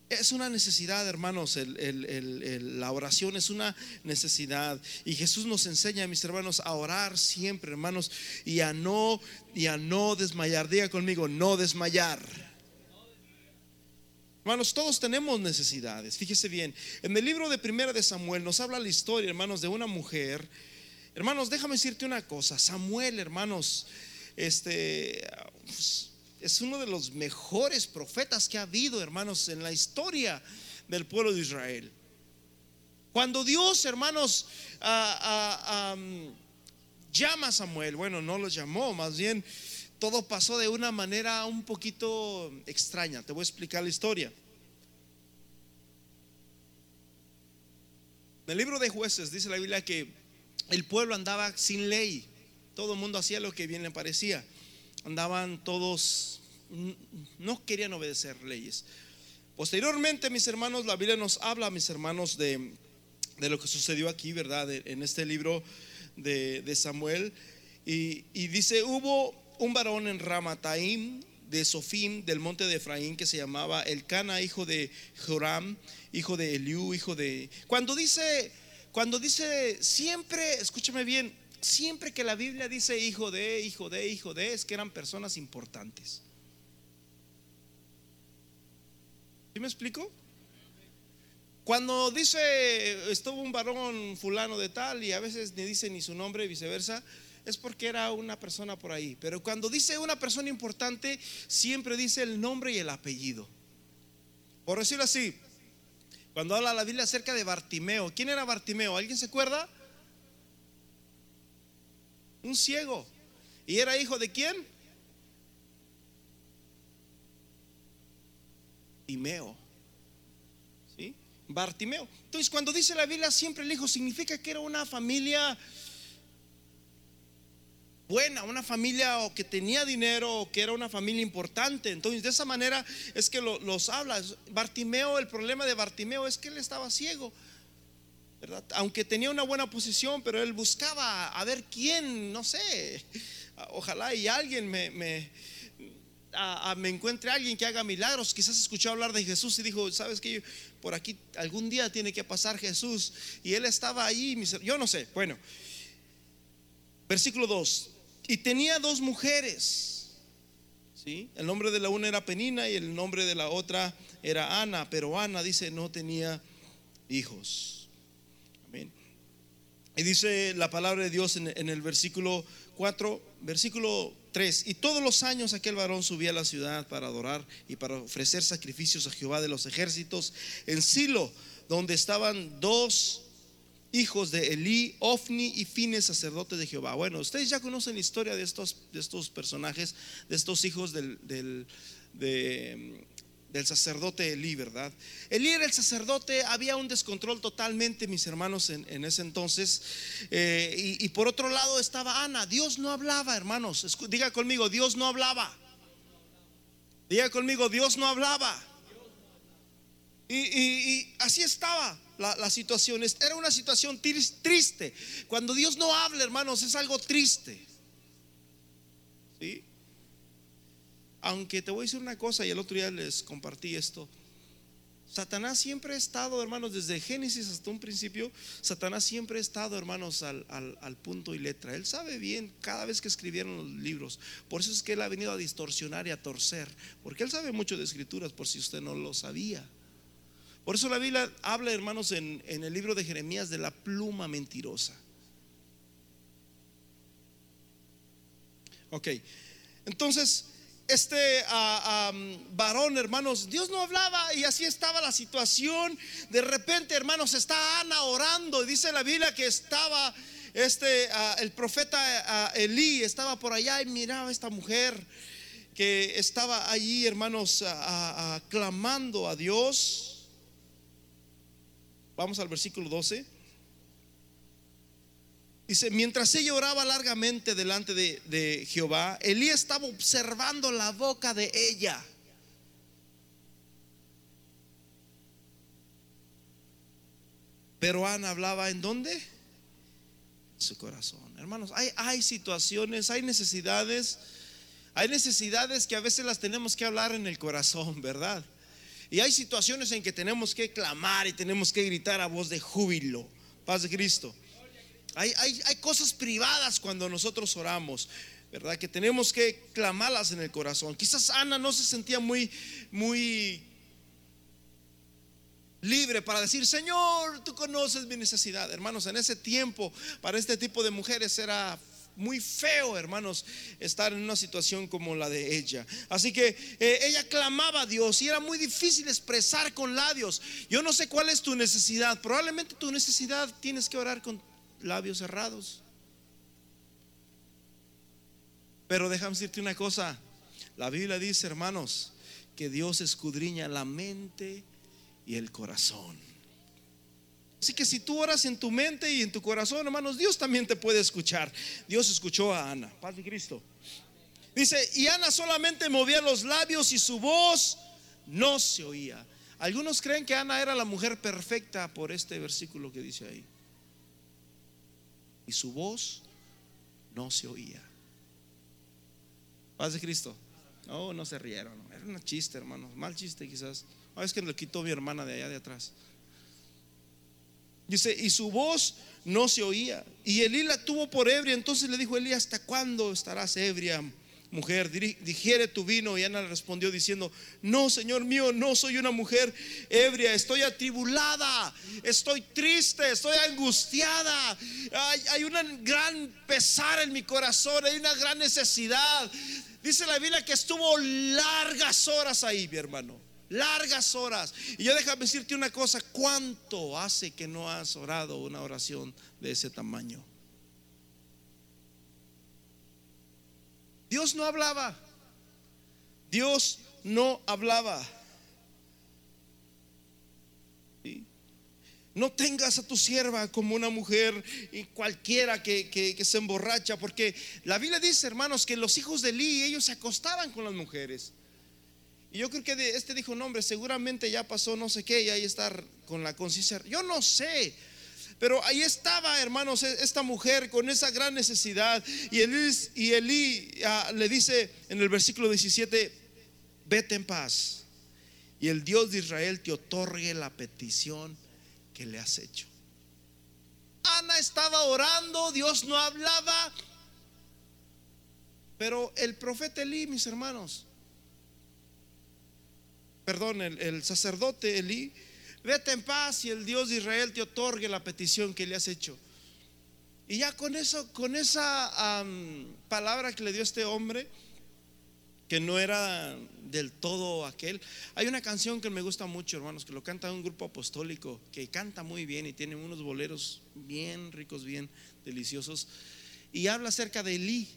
S1: Es una necesidad, hermanos, la oración es una necesidad. Y Jesús nos enseña, mis hermanos, a orar siempre, hermanos, y a no, y a no desmayar. Diga conmigo, no desmayar. Hermanos, todos tenemos necesidades. Fíjese bien, en el libro de Primera de Samuel nos habla la historia, hermanos, de una mujer. Hermanos, déjame decirte una cosa. Samuel, hermanos, este es uno de los mejores profetas que ha habido, hermanos, en la historia del pueblo de Israel. Cuando Dios, hermanos, llama a Samuel, bueno, no lo llamó, más bien todo pasó de una manera un poquito extraña. Te voy a explicar la historia. En el libro de jueces dice la Biblia que el pueblo andaba sin ley. Todo el mundo hacía lo que bien le parecía. Andaban todos, no querían obedecer leyes. Posteriormente, mis hermanos, la Biblia nos habla, mis hermanos, de, lo que sucedió aquí, ¿verdad? En este libro de, Samuel. Y, y dice, hubo un varón en Ramataim de Sofim del monte de Efraín que se llamaba Elcana, hijo de Joram, hijo de Eliú, hijo de... Cuando dice, cuando dice siempre, escúchame bien, siempre que la Biblia dice hijo de, hijo de, hijo de, es que eran personas importantes. ¿Sí me explico? Cuando dice estuvo un varón fulano de tal y a veces ni dice ni su nombre y viceversa, es porque era una persona por ahí. Pero cuando dice una persona importante, siempre dice el nombre y el apellido. Por decirlo así, cuando habla la Biblia acerca de Bartimeo, ¿quién era Bartimeo? ¿Alguien se acuerda? Un ciego. ¿Y era hijo de quién? ¿Sí? Bartimeo. Entonces, cuando dice la Biblia siempre el hijo, significa que era una familia buena, una familia o que tenía dinero o que era una familia importante. Entonces, de esa manera es que los habla. Bartimeo, el problema de Bartimeo es que él estaba ciego. Aunque tenía una buena posición, pero él buscaba a ver quién, no sé, ojalá y alguien me, me, encuentre alguien que haga milagros. Quizás escuchó hablar de Jesús y dijo, sabes que por aquí algún día tiene que pasar Jesús. Y él estaba ahí, yo no sé. Bueno, versículo 2. Y tenía dos mujeres. ¿sí? El nombre de la una era Penina y el nombre de la otra era Ana. Pero Ana dice no tenía hijos. Y dice la palabra de Dios en, en el versículo 4, versículo 3. Y todos los años aquel varón subía a la ciudad para adorar y para ofrecer sacrificios a Jehová de los ejércitos en Silo, donde estaban dos hijos de Elí, Ofni y Fines, sacerdotes de Jehová. Bueno, ustedes ya conocen la historia de estos, de estos personajes, de estos hijos del, del, del sacerdote Elí, ¿verdad? Elí era el sacerdote, había un descontrol totalmente, mis hermanos, en, ese entonces. Eh, y, por otro lado estaba Ana. Dios no hablaba, hermanos. Diga conmigo, Dios no hablaba. Diga conmigo, Dios no hablaba. Y, así estaba la, la, situación. Era una situación triste. Cuando Dios no habla, hermanos, es algo triste. ¿Sí? Aunque te voy a decir una cosa, y el otro día les compartí esto. Satanás siempre ha estado, hermanos, desde Génesis hasta un principio, Satanás siempre ha estado, hermanos, al, al, punto y letra. Él sabe bien cada vez que escribieron los libros. Por eso es que él ha venido a distorsionar y a torcer. Porque él sabe mucho de escrituras, por si usted no lo sabía. Por eso la Biblia habla, hermanos, en, en el libro de Jeremías de la pluma mentirosa. Ok, entonces este ah, varón, hermanos, Dios no hablaba y así estaba la situación. De repente, hermanos, está Ana orando y dice la Biblia que estaba este el profeta Elí estaba por allá y miraba a esta mujer que estaba allí, hermanos, clamando a Dios. Vamos al versículo 12. Dice, mientras ella oraba largamente delante de, Jehová, Elí estaba observando la boca de ella. Pero Ana hablaba en dónde? En su corazón. Hermanos, hay, hay situaciones, hay necesidades, hay necesidades que a veces las tenemos que hablar en el corazón, ¿verdad? Y hay situaciones en que tenemos que clamar y tenemos que gritar a voz de júbilo. Paz de Cristo. Hay, cosas privadas cuando nosotros oramos. ¿verdad? Que tenemos que clamarlas en el corazón. Quizás Ana no se sentía muy, muy libre para decir, Señor, tú conoces mi necesidad. Hermanos, en ese tiempo, para este tipo de mujeres era muy feo, hermanos, estar en una situación como la de ella. Así que eh, ella clamaba a Dios y era muy difícil expresar con labios. Yo no sé cuál es tu necesidad. Probablemente tu necesidad tienes que orar con labios cerrados. Pero déjame decirte una cosa. La Biblia dice, hermanos, que Dios escudriña la mente y el corazón. Así que si tú oras en tu mente y en tu corazón, hermanos, Dios también te puede escuchar. Dios escuchó a Ana, Paz de Cristo. Dice, y Ana solamente movía los labios y su voz no se oía. Algunos creen que Ana era la mujer perfecta por este versículo que dice ahí y su voz no se oía. Paz de Cristo. No, no se rieron. Era un chiste, hermano. Mal chiste quizás. Ah, es que lo quitó mi hermana de allá de atrás. Dice, y su voz no se oía. Y Elí la tuvo por ebria. Entonces le dijo Elí, ¿hasta cuándo estarás ebria? Mujer, digiere tu vino. Y Ana respondió diciendo, no, Señor mío, no soy una mujer ebria, estoy atribulada, estoy triste, estoy angustiada. Hay, hay un gran pesar en mi corazón, hay una gran necesidad. Dice la Biblia que estuvo largas horas ahí, mi hermano. Largas horas. Y yo déjame decirte una cosa, ¿cuánto hace que no has orado una oración de ese tamaño? Dios no hablaba. Dios no hablaba. No tengas a tu sierva como una mujer y cualquiera que, se emborracha, porque la Biblia dice, hermanos, que los hijos de Eli, ellos se acostaban con las mujeres. Y yo creo que este dijo, no, hombre, seguramente ya pasó no sé qué y ahí está con la conciencia. Yo no sé, Pero ahí estaba, hermanos, e-, esta mujer con esa gran necesidad. Y Elí, y ah, le dice en el versículo 17, vete en paz. Y el Dios de Israel te otorgue la petición que le has hecho. Ana estaba orando, Dios no hablaba. Pero el profeta Elí, mis hermanos, perdón, el, el sacerdote Elí, vete en paz y el Dios de Israel te otorgue la petición que le has hecho. Y ya con eso, con esa palabra que le dio este hombre, que no era del todo aquel. Hay una canción que me gusta mucho, hermanos, que lo canta un grupo apostólico, que canta muy bien y tiene unos boleros bien ricos, bien deliciosos. Y habla acerca de Elí.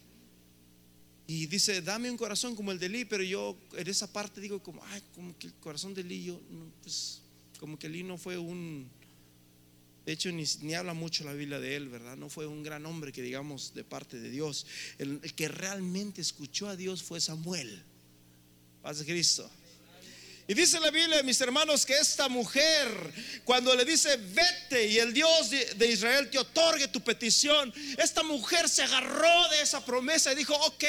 S1: Y dice, dame un corazón como el de Elí, pero yo en esa parte digo como, ay, como que el corazón de Elí, yo, pues como que Elí no fue un, de hecho ni, habla mucho la Biblia de él, ¿verdad? No fue un gran hombre que digamos de parte de Dios. El, que realmente escuchó a Dios fue Samuel. Paz de Cristo. Y dice la Biblia, mis hermanos, que esta mujer, cuando le dice, vete y el Dios de, Israel te otorgue tu petición, esta mujer se agarró de esa promesa y dijo, ok,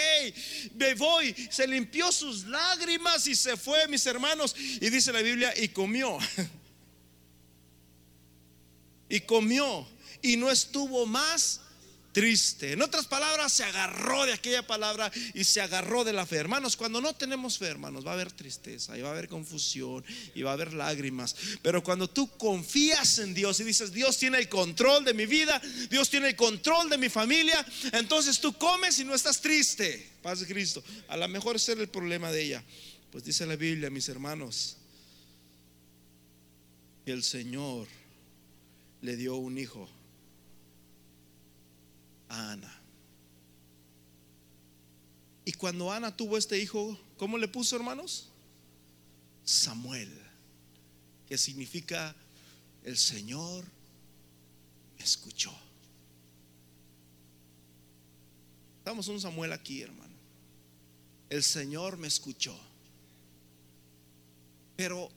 S1: me voy. Se limpió sus lágrimas y se fue, mis hermanos. Y dice la Biblia, y comió. y comió y no estuvo más triste. En otras palabras, se agarró de aquella palabra y se agarró de la fe. Hermanos, cuando no tenemos fe, hermanos, va a haber tristeza y va a haber confusión y va a haber lágrimas. Pero cuando tú confías en Dios y dices, Dios tiene el control de mi vida, Dios tiene el control de mi familia, entonces tú comes y no estás triste. Paz de Cristo. A lo mejor ese era el problema de ella. Pues dice la Biblia, mis hermanos, el Señor le dio un hijo a Ana. Y cuando Ana tuvo este hijo, ¿cómo le puso, hermanos? Samuel, que significa el Señor me escuchó. Estamos un Samuel aquí, hermano. El Señor me escuchó. Pero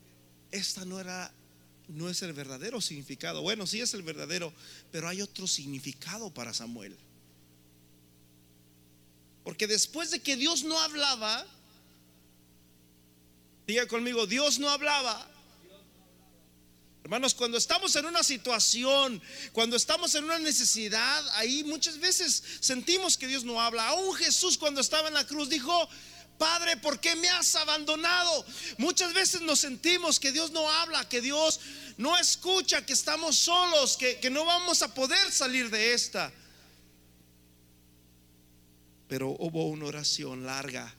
S1: esta no era no es el verdadero significado. Bueno, sí es el verdadero, pero hay otro significado para Samuel. Porque después de que Dios no hablaba, diga conmigo, Dios no hablaba. Hermanos, cuando estamos en una situación, cuando estamos en una necesidad, ahí muchas veces sentimos que Dios no habla. Aún Jesús cuando estaba en la cruz dijo, Padre, ¿por qué me has abandonado? Muchas veces nos sentimos que Dios no habla, que Dios no escucha, que estamos solos, que, que no vamos a poder salir de esta. Pero hubo una oración larga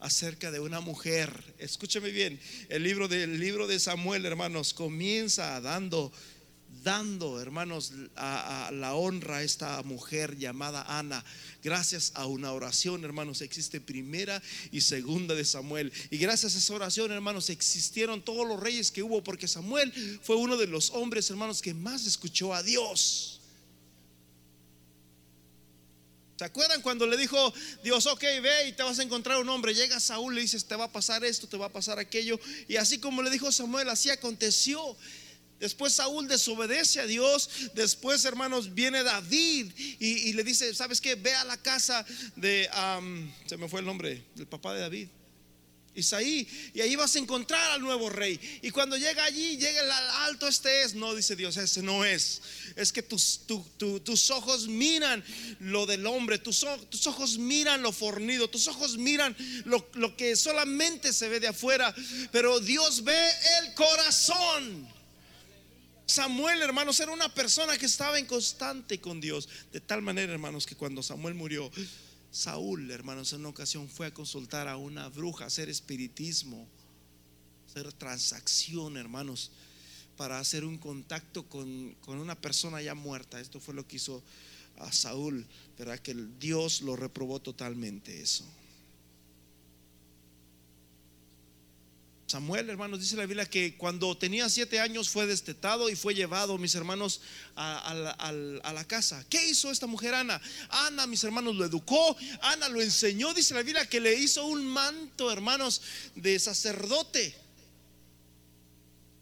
S1: acerca de una mujer. Escúchame bien, el libro libro de Samuel, hermanos, comienza dando dando, hermanos, a, la honra a esta mujer llamada Ana. Gracias a una oración, hermanos, existe primera y segunda de Samuel. Y gracias a esa oración, hermanos, existieron todos los reyes que hubo, porque Samuel fue uno de los hombres, hermanos, que más escuchó a Dios. ¿Se acuerdan cuando le dijo Dios, ok, ve y te vas a encontrar un hombre? Llega Saúl, le dices, te va a pasar esto, te va a pasar aquello. Y así como le dijo Samuel, así aconteció. Después Saúl desobedece a Dios. Después, hermanos, viene David y, le dice, ¿sabes qué? Ve a la casa de, se me fue el nombre, del papá de David. Isaí, y ahí vas a encontrar al nuevo rey. Y cuando llega allí, llega el alto, este es. No, dice Dios, ese no es. Es que tus, tus ojos miran lo del hombre, tus, tus, ojos miran lo fornido, tus ojos miran lo, lo que solamente se ve de afuera. Pero Dios ve el corazón. Samuel, hermanos, era una persona que estaba en constante con Dios. De tal manera, hermanos, que cuando Samuel murió, Saúl, hermanos, en una ocasión fue a consultar a una bruja, hacer espiritismo, hacer transacción, hermanos, para hacer un contacto con, con una persona ya muerta. Esto fue lo que hizo a Saúl, ¿verdad? Que Dios lo reprobó totalmente eso. Samuel, hermanos, dice la Biblia que cuando tenía siete años fue destetado y fue llevado, mis hermanos, a, la casa. ¿Qué hizo esta mujer Ana? Ana, mis hermanos, lo educó, Ana lo enseñó, dice la Biblia que le hizo un manto, hermanos, de sacerdote.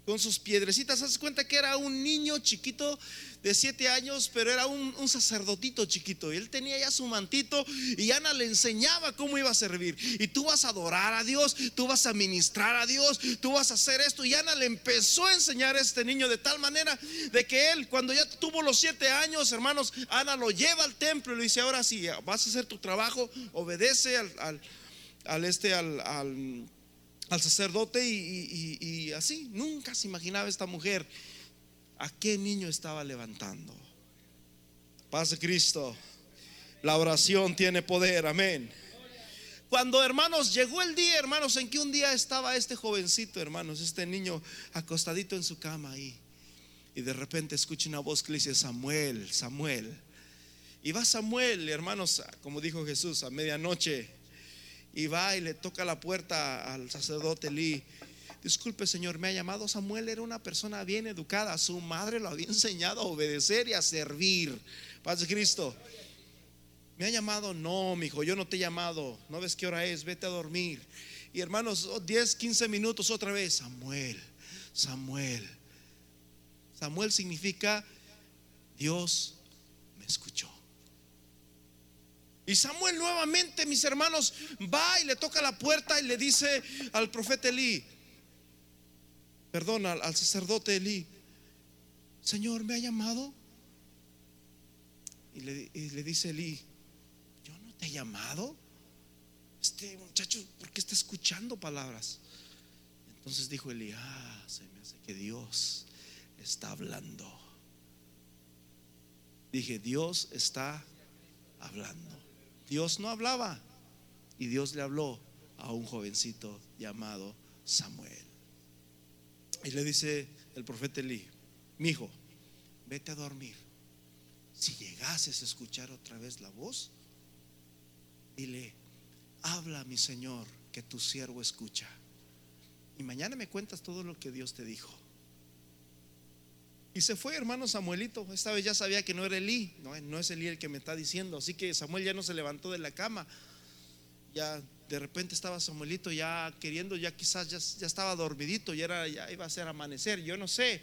S1: con sus piedrecitas. Haz cuenta que era un niño chiquito de siete años, pero era un, sacerdotito chiquito. Y él tenía ya su mantito y Ana le enseñaba cómo iba a servir. Y tú vas a adorar a Dios, tú vas a ministrar a Dios, tú vas a hacer esto. Y Ana le empezó a enseñar a este niño de tal manera de que él, cuando ya tuvo los siete años, hermanos, Ana lo lleva al templo y le dice: Ahora sí, vas a hacer tu trabajo, obedece al, al, este, al al sacerdote y, así. Nunca se imaginaba esta mujer a qué niño estaba levantando. Paz de Cristo. La oración tiene poder, amén. Cuando hermanos llegó el día, hermanos, en que un día estaba este jovencito, hermanos, este niño acostadito en su cama ahí. Y de repente escucha una voz que le dice, Samuel, Samuel. Y va Samuel, hermanos, como dijo Jesús, a medianoche y va y le toca la puerta al sacerdote Lee. Disculpe, señor, me ha llamado Samuel, era una persona bien educada, su madre lo había enseñado a obedecer y a servir. Paz de Cristo. Me ha llamado, no, mi hijo, yo no te he llamado, no ves qué hora es, vete a dormir. Y hermanos, 10, 15 minutos otra vez, Samuel, Samuel. Samuel significa Dios me escuchó. Y Samuel nuevamente, mis hermanos, va y le toca la puerta y le dice al profeta Elí, perdón, al, sacerdote Elí, Señor, ¿me ha llamado? Y le, le dice Elí, yo no te he llamado. Este muchacho, ¿por qué está escuchando palabras? Entonces dijo Elí, ah, se me hace que Dios está hablando. Dije, Dios está hablando. Dios no hablaba y Dios le habló a un jovencito llamado Samuel. Y le dice el profeta Elí, mi hijo, vete a dormir. Si llegases a escuchar otra vez la voz, dile, habla mi Señor, que tu siervo escucha. Y mañana me cuentas todo lo que Dios te dijo. Y se fue, hermano Samuelito. Esta vez ya sabía que no era Elí. No, no es Elí el que me está diciendo. Así que Samuel ya no se levantó de la cama. Ya de repente estaba Samuelito ya queriendo, ya quizás ya, ya estaba dormidito, ya, era, ya iba a ser amanecer. Yo no sé.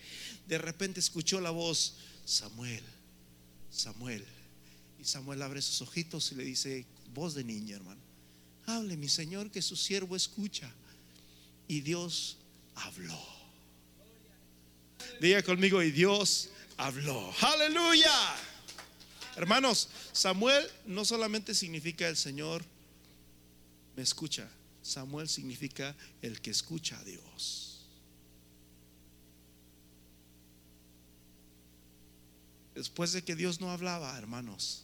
S1: De repente escuchó la voz: Samuel, Samuel. Y Samuel abre sus ojitos y le dice: Voz de niño, hermano. Hable, mi Señor, que su siervo escucha. Y Dios habló. Diga conmigo, y Dios habló. Aleluya. Hermanos, Samuel no solamente significa el Señor me escucha. Samuel significa el que escucha a Dios. Después de que Dios no hablaba, hermanos,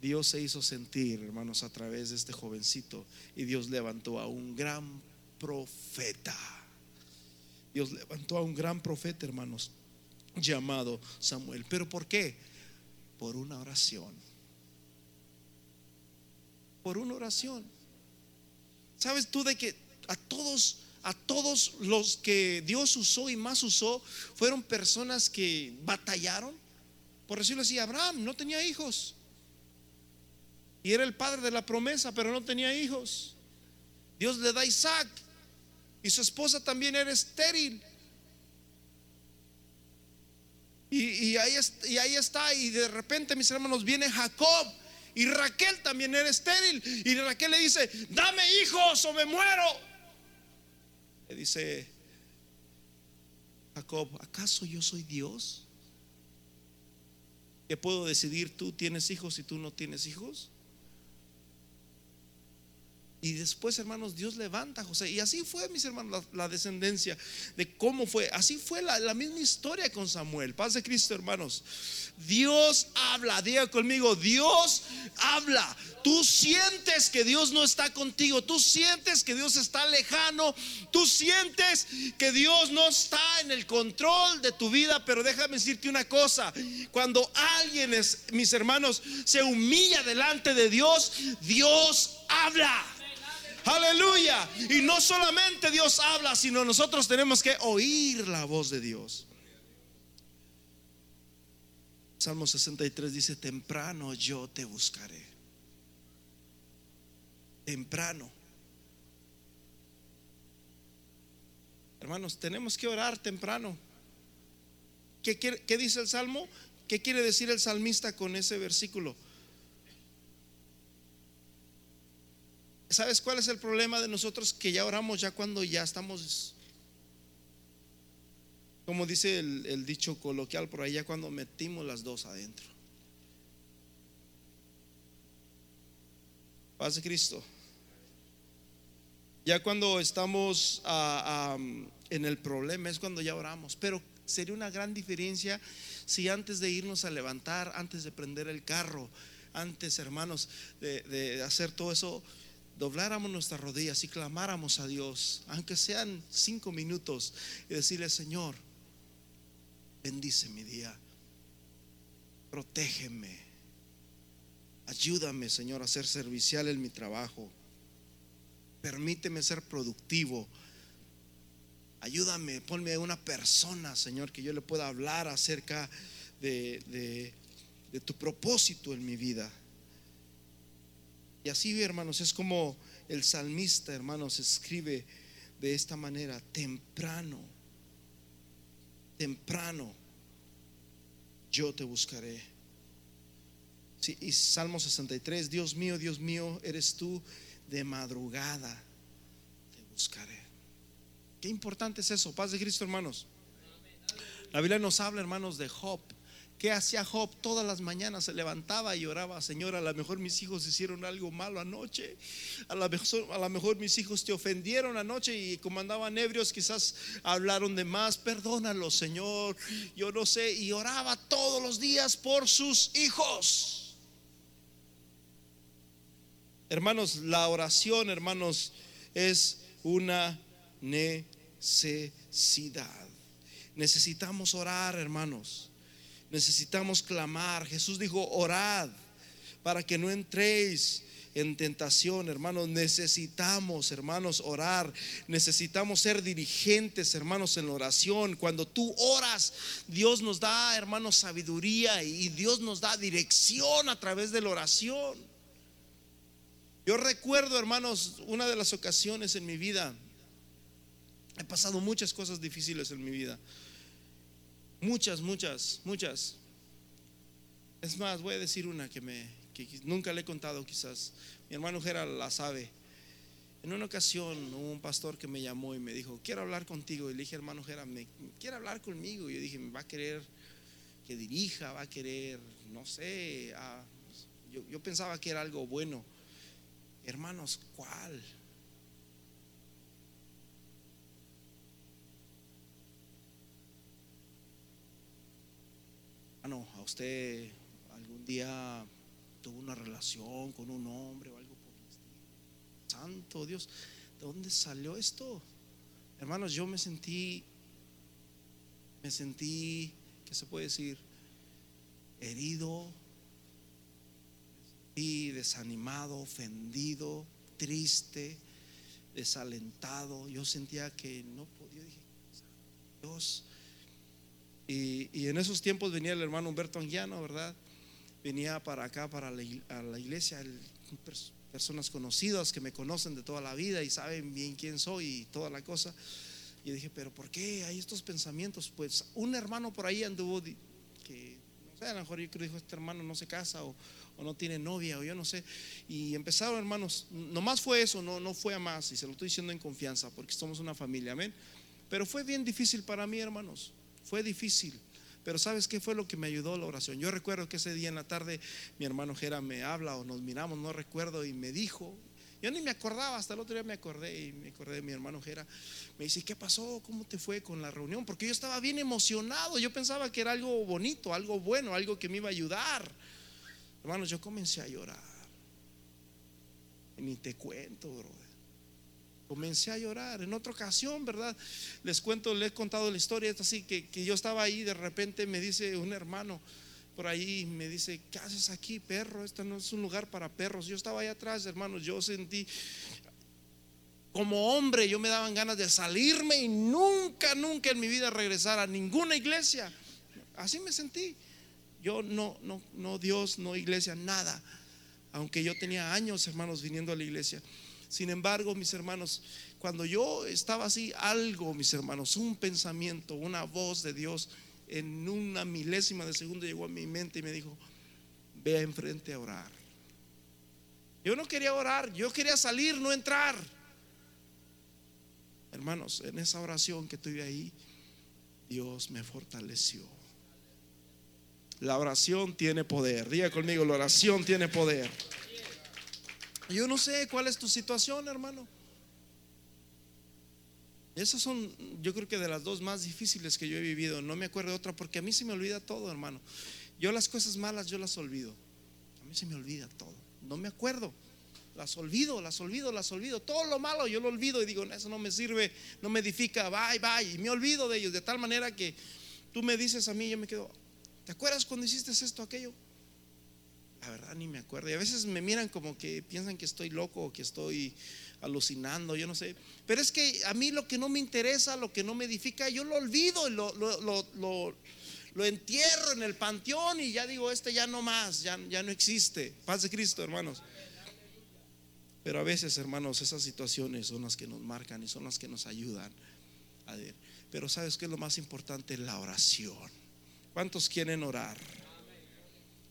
S1: Dios se hizo sentir, hermanos, a través de este jovencito y Dios levantó a un gran profeta. Dios levantó a un gran profeta, hermanos, llamado Samuel. ¿Pero por qué? Por una oración. Por una oración. ¿Sabes tú de que a todos, a todos los que Dios usó y más usó, fueron personas que batallaron? Por decirlo así, Abraham no tenía hijos. Y era el padre de la promesa, pero no tenía hijos. Dios le da a Isaac y su esposa también era estéril. Y, ahí, y ahí está, y de repente, mis hermanos, viene Jacob. Y Raquel también era estéril. Y Raquel le dice, dame hijos o me muero. Le dice Jacob, ¿acaso yo soy Dios? ¿Que puedo decidir tú tienes hijos y tú no tienes hijos? Y después, hermanos, Dios levanta a José. Y así fue, mis hermanos, la, descendencia de cómo fue. Así fue la, misma historia con Samuel. Paz de Cristo, hermanos. Dios habla, diga conmigo, Dios habla. Tú sientes que Dios no está contigo. Tú sientes que Dios está lejano. Tú sientes que Dios no está en el control de tu vida. Pero déjame decirte una cosa. Cuando alguien, es, mis hermanos, se humilla delante de Dios, Dios habla. Aleluya. Y no solamente Dios habla, sino nosotros tenemos que oír la voz de Dios. Salmo 63 dice, temprano yo te buscaré. Temprano. Hermanos, tenemos que orar temprano. ¿Qué, qué dice el Salmo? ¿Qué quiere decir el salmista con ese versículo? ¿Sabes cuál es el problema de nosotros que ya oramos ya cuando ya estamos, como dice el, dicho coloquial por ahí, ya cuando metimos las dos adentro? Paz de Cristo. Ya cuando estamos ah, ah, en el problema es cuando ya oramos. Pero sería una gran diferencia si antes de irnos a levantar, antes de prender el carro, antes, hermanos, de hacer todo eso, dobláramos nuestras rodillas y clamáramos a Dios, aunque sean cinco minutos, y decirle, Señor, bendice mi día, protégeme, ayúdame, Señor, a ser servicial en mi trabajo, permíteme ser productivo. Ayúdame, ponme una persona, Señor, que yo le pueda hablar acerca de, de tu propósito en mi vida. Y así, hermanos, es como el salmista, hermanos, escribe de esta manera, temprano, temprano, yo te buscaré. y Salmo 63, Dios mío, Dios mío, eres tú, de madrugada te buscaré. Qué importante es eso, paz de Cristo, hermanos. La Biblia nos habla, hermanos, de Job. ¿Qué hacía Job? Todas las mañanas se levantaba y oraba, Señor, a lo mejor mis hijos hicieron algo malo anoche, a lo mejor, a mejor mis hijos te ofendieron anoche y como andaban ebrios quizás hablaron de más, perdónalo, Señor, yo no sé, y oraba todos los días por sus hijos. Hermanos, la oración, hermanos, es una necesidad. Necesitamos orar, hermanos. Necesitamos clamar. Jesús dijo, orad para que no entréis en tentación, hermanos. Necesitamos, hermanos, orar. Necesitamos ser dirigentes, hermanos, en la oración. Cuando tú oras, Dios nos da, hermanos, sabiduría y Dios nos da dirección a través de la oración. Yo recuerdo, hermanos, una de las ocasiones en mi vida. He pasado muchas cosas difíciles en mi vida. Muchas, muchas, muchas. Es más, voy a decir una que me nunca le he contado quizás. Mi hermano Gera la sabe. En una ocasión hubo un pastor que me llamó y me dijo, quiero hablar contigo. Y le dije, hermano Gera, ¿me quiere hablar conmigo? Y yo dije, me va a querer que dirija, va a querer, no sé. yo, yo pensaba que era algo bueno. Hermanos, ¿cuál? A usted algún día tuvo una relación con un hombre o algo por el. Santo Dios, ¿de dónde salió esto? Hermanos, yo me sentí, me sentí, ¿qué se puede decir? Herido, y desanimado, ofendido, triste, desalentado. Yo sentía que no podía. Dije, Dios, y, en esos tiempos venía el hermano Humberto Anguiano, ¿verdad? Venía para acá, para la, iglesia, personas conocidas que me conocen de toda la vida y saben bien quién soy y toda la cosa. Y dije, pero ¿por qué hay estos pensamientos? Pues un hermano por ahí anduvo que, no sé, a lo mejor yo creo dijo, este hermano no se casa o, no tiene novia o yo no sé. Y empezaron, hermanos, nomás fue eso, no, no fue a más. Y se lo estoy diciendo en confianza porque somos una familia, amén. Pero fue bien difícil para mí, hermanos. Fue difícil. Pero ¿sabes qué fue lo que me ayudó la oración? Yo recuerdo que ese día en la tarde mi hermano Jera me habla o nos miramos, no recuerdo, y me dijo, yo ni me acordaba, hasta el otro día me acordé y me acordé de mi hermano Jera. Me dice, ¿qué pasó? ¿Cómo te fue con la reunión? Porque yo estaba bien emocionado, yo pensaba que era algo bonito, algo bueno, algo que me iba a ayudar. Hermanos, yo comencé a llorar. Ni te cuento, brother. Comencé a llorar. En otra ocasión, ¿verdad? Les cuento, les he contado la historia. Es así que, que yo estaba ahí, de repente me dice un hermano por ahí, me dice, ¿qué haces aquí, perro? Este no es un lugar para perros. Yo estaba ahí atrás, hermanos. Yo sentí, como hombre, yo me daban ganas de salirme y nunca, nunca en mi vida regresar a ninguna iglesia. Así me sentí. Yo no, no, no Dios, no iglesia, nada. Aunque yo tenía años, hermanos, viniendo a la iglesia. Sin embargo, mis hermanos, cuando yo estaba así, algo, mis hermanos, un pensamiento, una voz de Dios en una milésima de segundo llegó a mi mente y me dijo, ve enfrente a orar. Yo no quería orar, yo quería salir, no entrar. Hermanos, en esa oración que tuve ahí, Dios me fortaleció. La oración tiene poder. Diga conmigo, la oración tiene poder. Yo no sé cuál es tu situación, hermano. Esas son, yo creo que de las dos más difíciles que yo he vivido. No me acuerdo de otra porque a mí se me olvida todo, hermano. Yo las cosas malas, yo las olvido. A mí se me olvida todo. No me acuerdo. Las olvido, las olvido, las olvido. Todo lo malo yo lo olvido y digo, eso no me sirve, no me edifica, bye, bye. Y me olvido de ellos de tal manera que tú me dices a mí, yo me quedo, ¿te acuerdas cuando hiciste esto, aquello? La verdad ni me acuerdo. Y a veces me miran como que piensan que estoy loco o que estoy alucinando, yo no sé. Pero es que a mí lo que no me interesa, lo que no me edifica, yo lo olvido, lo, lo, lo, entierro en el panteón y ya digo, este ya no más, ya, ya no existe. Paz de Cristo, hermanos. Pero a veces, hermanos, esas situaciones son las que nos marcan y son las que nos ayudan a ver. Pero ¿sabes qué es lo más importante? La oración. ¿Cuántos quieren orar?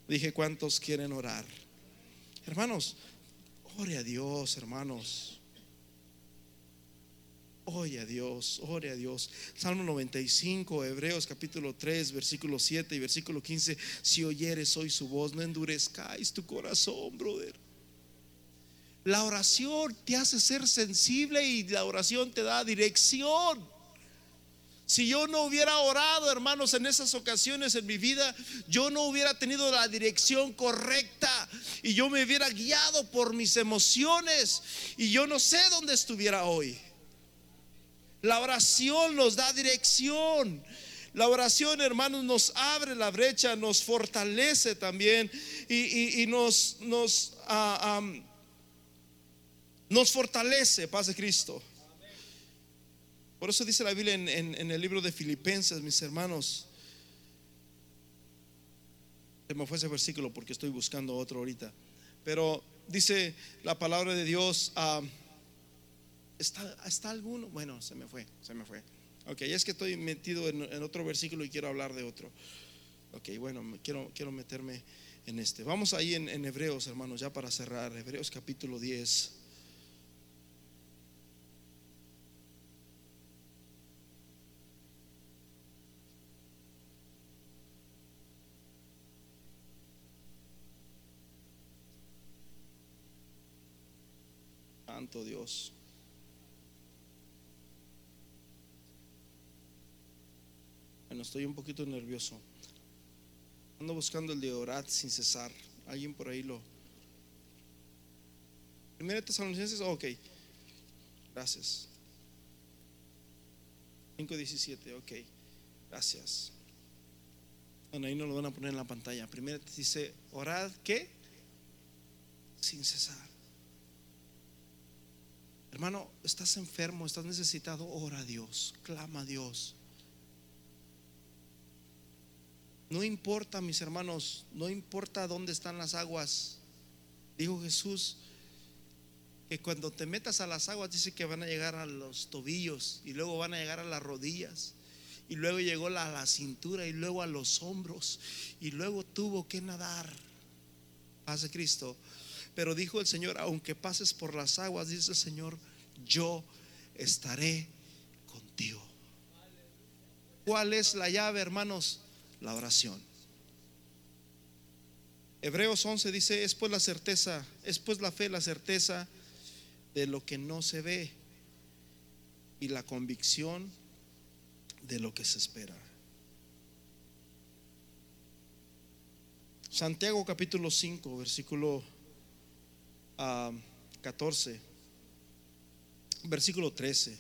S1: Dije, ¿cuántos quieren orar? Hermanos, ore a Dios, hermanos. Ore a Dios, ore a Dios. Salmo 95, Hebreos capítulo 3, versículo 7 y versículo 15. Si oyeres hoy su voz, no endurezcáis tu corazón, brother. La oración te hace ser sensible y la oración te da dirección. Si yo no hubiera orado, hermanos, en esas ocasiones en mi vida, yo no hubiera tenido la dirección correcta y yo me hubiera guiado por mis emociones y yo no sé dónde estuviera hoy. La oración nos da dirección. La oración, hermanos, nos abre la brecha, nos fortalece también y, nos, ah, nos fortalece, paz de Cristo. Por eso dice la Biblia en, el libro de Filipenses, mis hermanos. Se me fue ese versículo porque estoy buscando otro ahorita. Pero dice la palabra de Dios. Ah, ¿está, ¿Está alguno? Bueno, se me fue, se me fue. Ok, es que estoy metido en, otro versículo y quiero hablar de otro. Ok, bueno, quiero, meterme en este. Vamos ahí en, en Hebreos, hermanos, ya para cerrar. Hebreos capítulo 10. Santo Dios. Bueno, estoy un poquito nervioso. Ando buscando el de orar sin cesar. Alguien por ahí lo. Primera Tesalonicenses, ok. Gracias. 5.17, ok. Gracias. Bueno, ahí no lo van a poner en la pantalla. Primero dice, orad, ¿qué? Sin cesar. Hermano, estás enfermo, estás necesitado, ora a Dios, clama a Dios. No importa, mis hermanos, no importa dónde están las aguas. Dijo Jesús que cuando te metas a las aguas dice que van a llegar a los tobillos y luego van a llegar a las rodillas y luego llegó a la cintura y luego a los hombros y luego tuvo que nadar. Paz de Cristo pero dijo el Señor, aunque pases por las aguas, dice el Señor, yo estaré contigo. ¿Cuál es la llave, hermanos? La oración. Hebreos 11 dice, es pues la certeza, es pues la fe, la certeza de lo que no se ve y la convicción de lo que se espera. Santiago capítulo 5, versículo 14, versículo 13.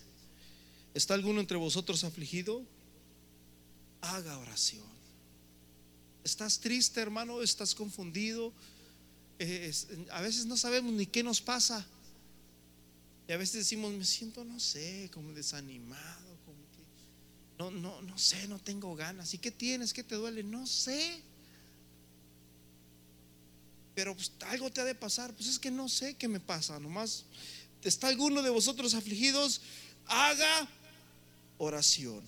S1: ¿Está alguno entre vosotros afligido? Haga oración. ¿Estás triste, hermano? ¿Estás confundido? a veces no sabemos ni qué nos pasa. Y a veces decimos, me siento, no sé, como desanimado, como que no, no, no sé, no tengo ganas. ¿Y qué tienes? ¿Qué te duele? No sé pero pues, algo te ha de pasar. Pues es que no sé qué me pasa, nomás ¿Está alguno de vosotros afligidos? Haga oración.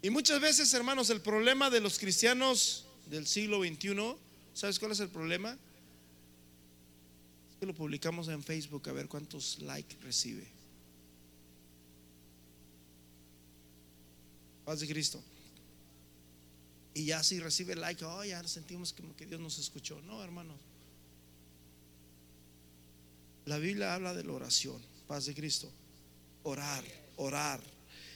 S1: Y muchas veces, hermanos, el problema de los cristianos del siglo XXI, ¿sabes cuál es el problema? que lo publicamos en Facebook a ver cuántos likes recibe. Paz de Cristo. Y ya si recibe like, oh, ya sentimos como que Dios nos escuchó. No, hermanos. La Biblia habla de la oración, paz de Cristo. Orar, orar.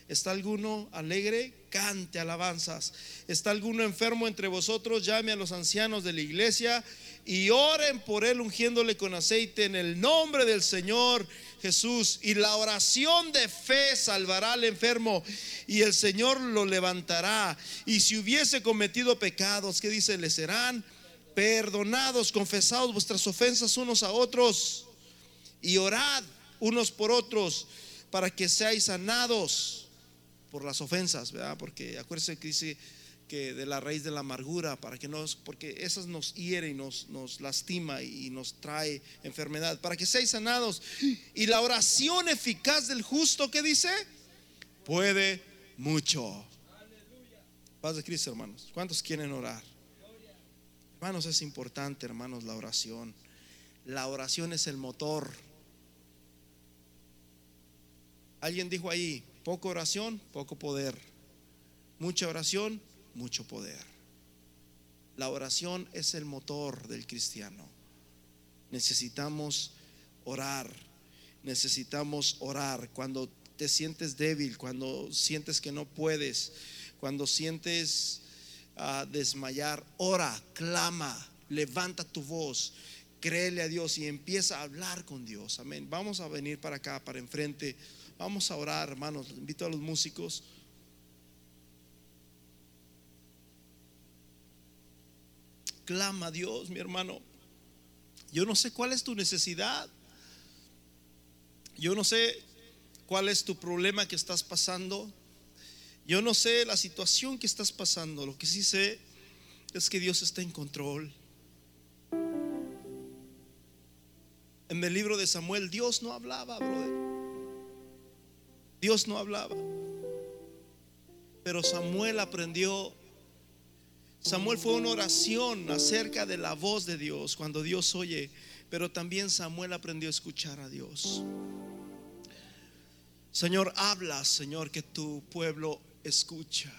S1: ¿Está alguno alegre? Cante alabanzas. ¿Está alguno enfermo entre vosotros? Llame a los ancianos de la iglesia y oren por él ungiéndole con aceite en el nombre del Señor Jesús. Y la oración de fe salvará al enfermo y el Señor lo levantará. Y si hubiese cometido pecados, ¿qué dice? Le serán perdonados, confesados vuestras ofensas unos a otros y orad unos por otros para que seáis sanados por las ofensas, ¿verdad? Porque acuérdense que dice que de la raíz de la amargura, para que nos, porque esas nos hiere y nos, nos lastima y nos trae enfermedad, para que seáis sanados. Y la oración eficaz del justo, ¿qué dice? Puede mucho. Paz de Cristo, hermanos. ¿Cuántos quieren orar? Hermanos, es importante, hermanos, la oración. La oración es el motor Alguien dijo ahí, poco oración, poco poder. Mucha oración, mucho poder. La oración es el motor del cristiano. Necesitamos orar. Necesitamos orar cuando te sientes débil, cuando sientes que no puedes, cuando sientes ah, desmayar. Ora, clama, levanta tu voz, créele a Dios y empieza a hablar con Dios. Amén. Vamos a venir para acá, para enfrente. Vamos a orar, hermanos. Invito a los músicos. Clama a Dios, mi hermano. Yo no sé cuál es tu necesidad. Yo no sé cuál es tu problema que estás pasando. Yo no sé la situación que estás pasando. Lo que sí sé es que Dios está en control. En el libro de Samuel Dios no hablaba. Dios no hablaba. Pero Samuel aprendió. Samuel fue una oración acerca de la voz de Dios cuando Dios oye. Pero también Samuel aprendió a escuchar a Dios. Señor, habla, Señor, que tu pueblo escucha.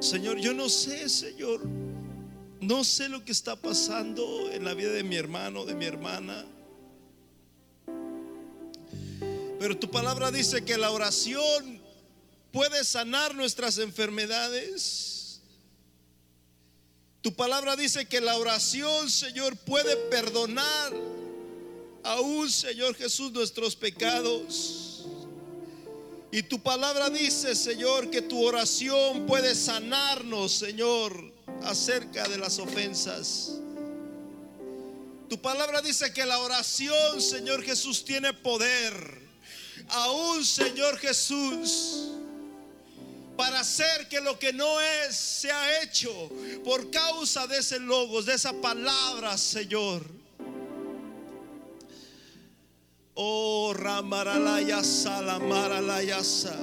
S1: Señor, yo no sé, Señor, no sé lo que está pasando en la vida de mi hermano, de mi hermana. Pero tu palabra dice que la oración puede sanar nuestras enfermedades. Tu palabra dice que la oración, Señor, puede perdonar aún, Señor Jesús, nuestros pecados. Y tu palabra dice, Señor, que tu oración puede sanarnos, Señor, acerca de las ofensas. Tu palabra dice que la oración, Señor Jesús, tiene poder aún Señor Jesús para hacer que lo que no es sea hecho por causa de ese logos, de esa palabra, Señor. Oh, Ramaralaya Salamaраlayasa.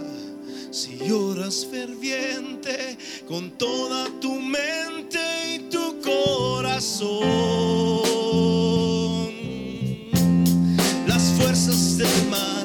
S1: Si lloras ferviente con toda tu mente y tu corazón, las fuerzas del mar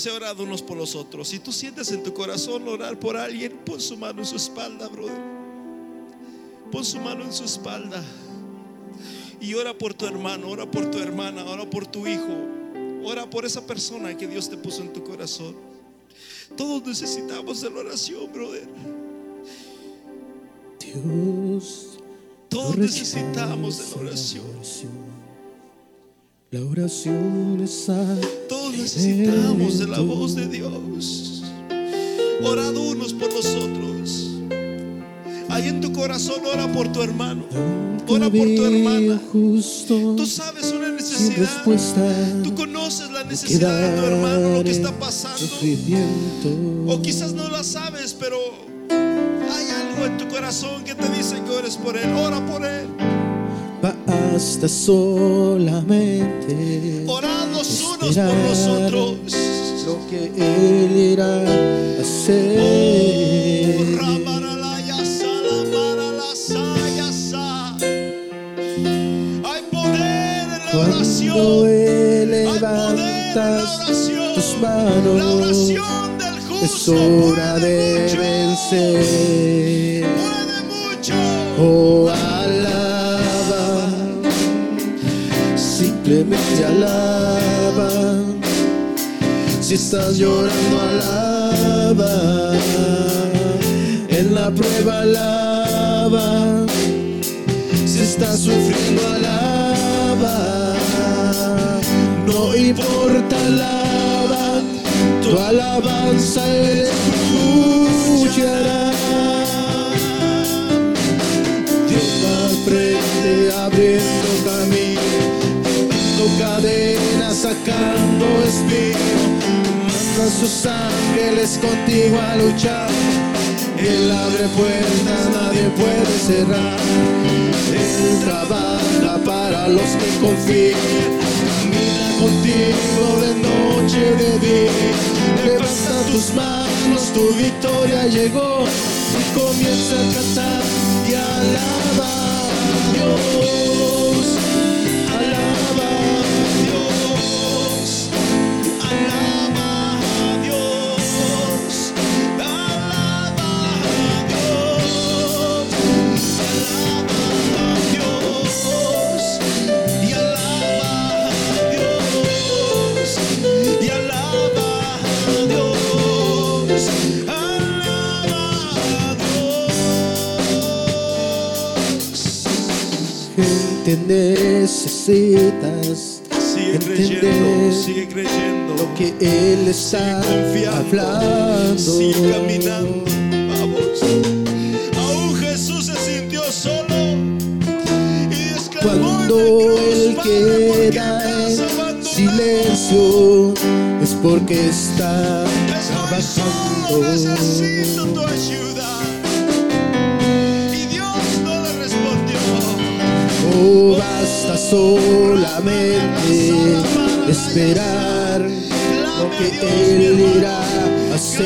S1: dice orad unos por los otros. Si tú sientes en tu corazón orar por alguien, pon su mano en su espalda, brother. Pon su mano en su espalda y ora por tu hermano, ora por tu hermana, ora por tu hijo, ora por esa persona que Dios te puso en tu corazón. Todos necesitamos de la oración, brother.
S2: Dios,
S1: Todos necesitamos de la oración.
S2: La oración es
S1: Todos necesitamos de la voz de Dios. Orad unos por nosotros. Ahí en tu corazón ora por tu hermano. Ora por tu hermana.
S2: Justo,
S1: Tú sabes una necesidad.
S2: respuesta.
S1: Tú conoces la necesidad de tu hermano, lo que está pasando. O quizás no la sabes, pero hay algo en tu corazón que te dice que ores por él. Ora por él.
S2: Basta solamente
S1: Orad los unos por
S2: esperar
S1: nosotros.
S2: Lo que Él irá a
S1: Oh,
S2: hacer.
S1: sa. Hay poder en la
S2: Cuando
S1: oración.
S2: Él
S1: Hay poder en la
S2: levantas
S1: oración.
S2: tus manos,
S1: La oración del
S2: es hora
S1: puede
S2: de
S1: mucho.
S2: vencer.
S1: Puede mucho.
S2: Oh, simplemente alaba. Si estás llorando, alaba. En la prueba, alaba. Si estás sufriendo, alaba. No importa, alaba. Tu alabanza Él escuchará. Dios va frente abriendo camino, quebrando sacando espino, manda sus ángeles contigo a luchar. Él abre puertas, nadie puede cerrar. Él trabaja para los que confían. Camina contigo de noche, de día. Levanta tus manos, tu victoria llegó. Y comienza a cantar necesitas
S1: Sigue creyendo,
S2: entender
S1: sigue creyendo.
S2: lo que Él está hablando.
S1: sigue caminando. Vamos. Aún Jesús se sintió solo y exclamó
S2: Cuando Él
S1: cruz, Padre, ¿por qué me
S2: queda en silencio es porque está
S1: solo, necesito tu
S2: trabajando.
S1: ayuda. Y Dios no le respondió.
S2: Oh, basta solamente esperar lo que Él irá a hacer.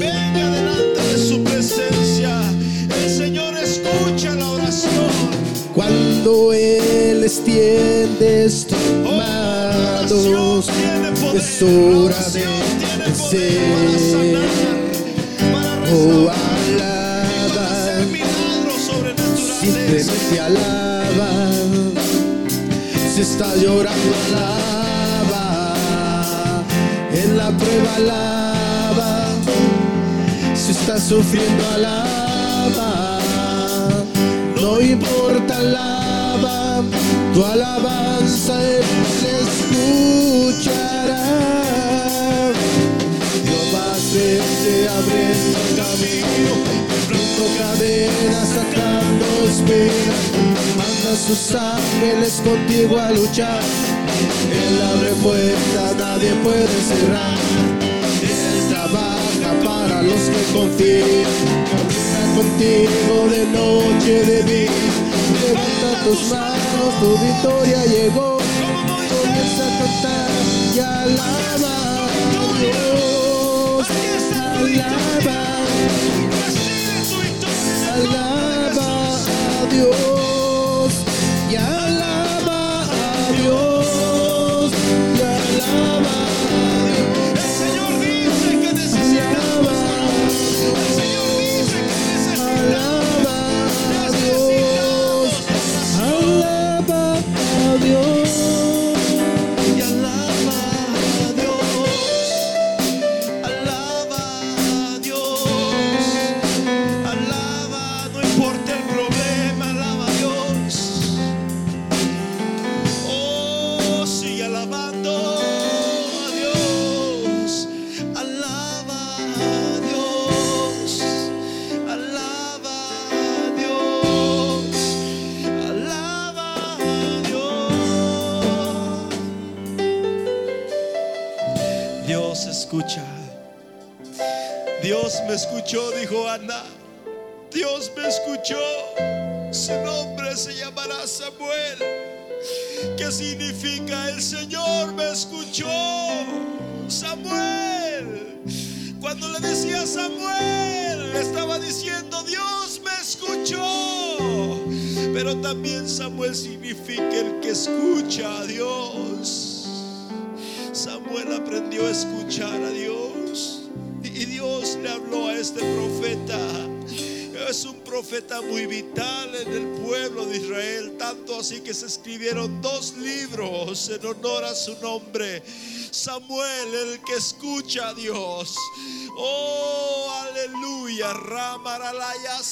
S1: Venga delante de su presencia. El Señor escucha la oración.
S2: Cuando Él extiende tus
S1: Oh,
S2: manos, es hora de
S1: oración
S2: está llorando, alaba. En la prueba, alaba. Si está sufriendo, alaba. No importa, alaba. Tu alabanza Él escuchará. Dios va a frente abriendo camino, quebrando cadenas, sacando espinas. A sus ángeles contigo a luchar. Él abre puertas, nadie puede cerrar. Él trabaja para los que confían. Camina contigo de noche, de día.
S1: Levanta tus manos, tu victoria llegó. Comienza a cantar y alaba a Dios. Alaba
S3: También Samuel significa el que escucha a Dios. Samuel aprendió a escuchar a Dios. Y Dios le habló a este profeta. Es un profeta muy vital en el pueblo de Israel, tanto así que se escribieron dos libros en honor a su nombre. Samuel, el que escucha a Dios. Oh, aleluya. Ramaralaya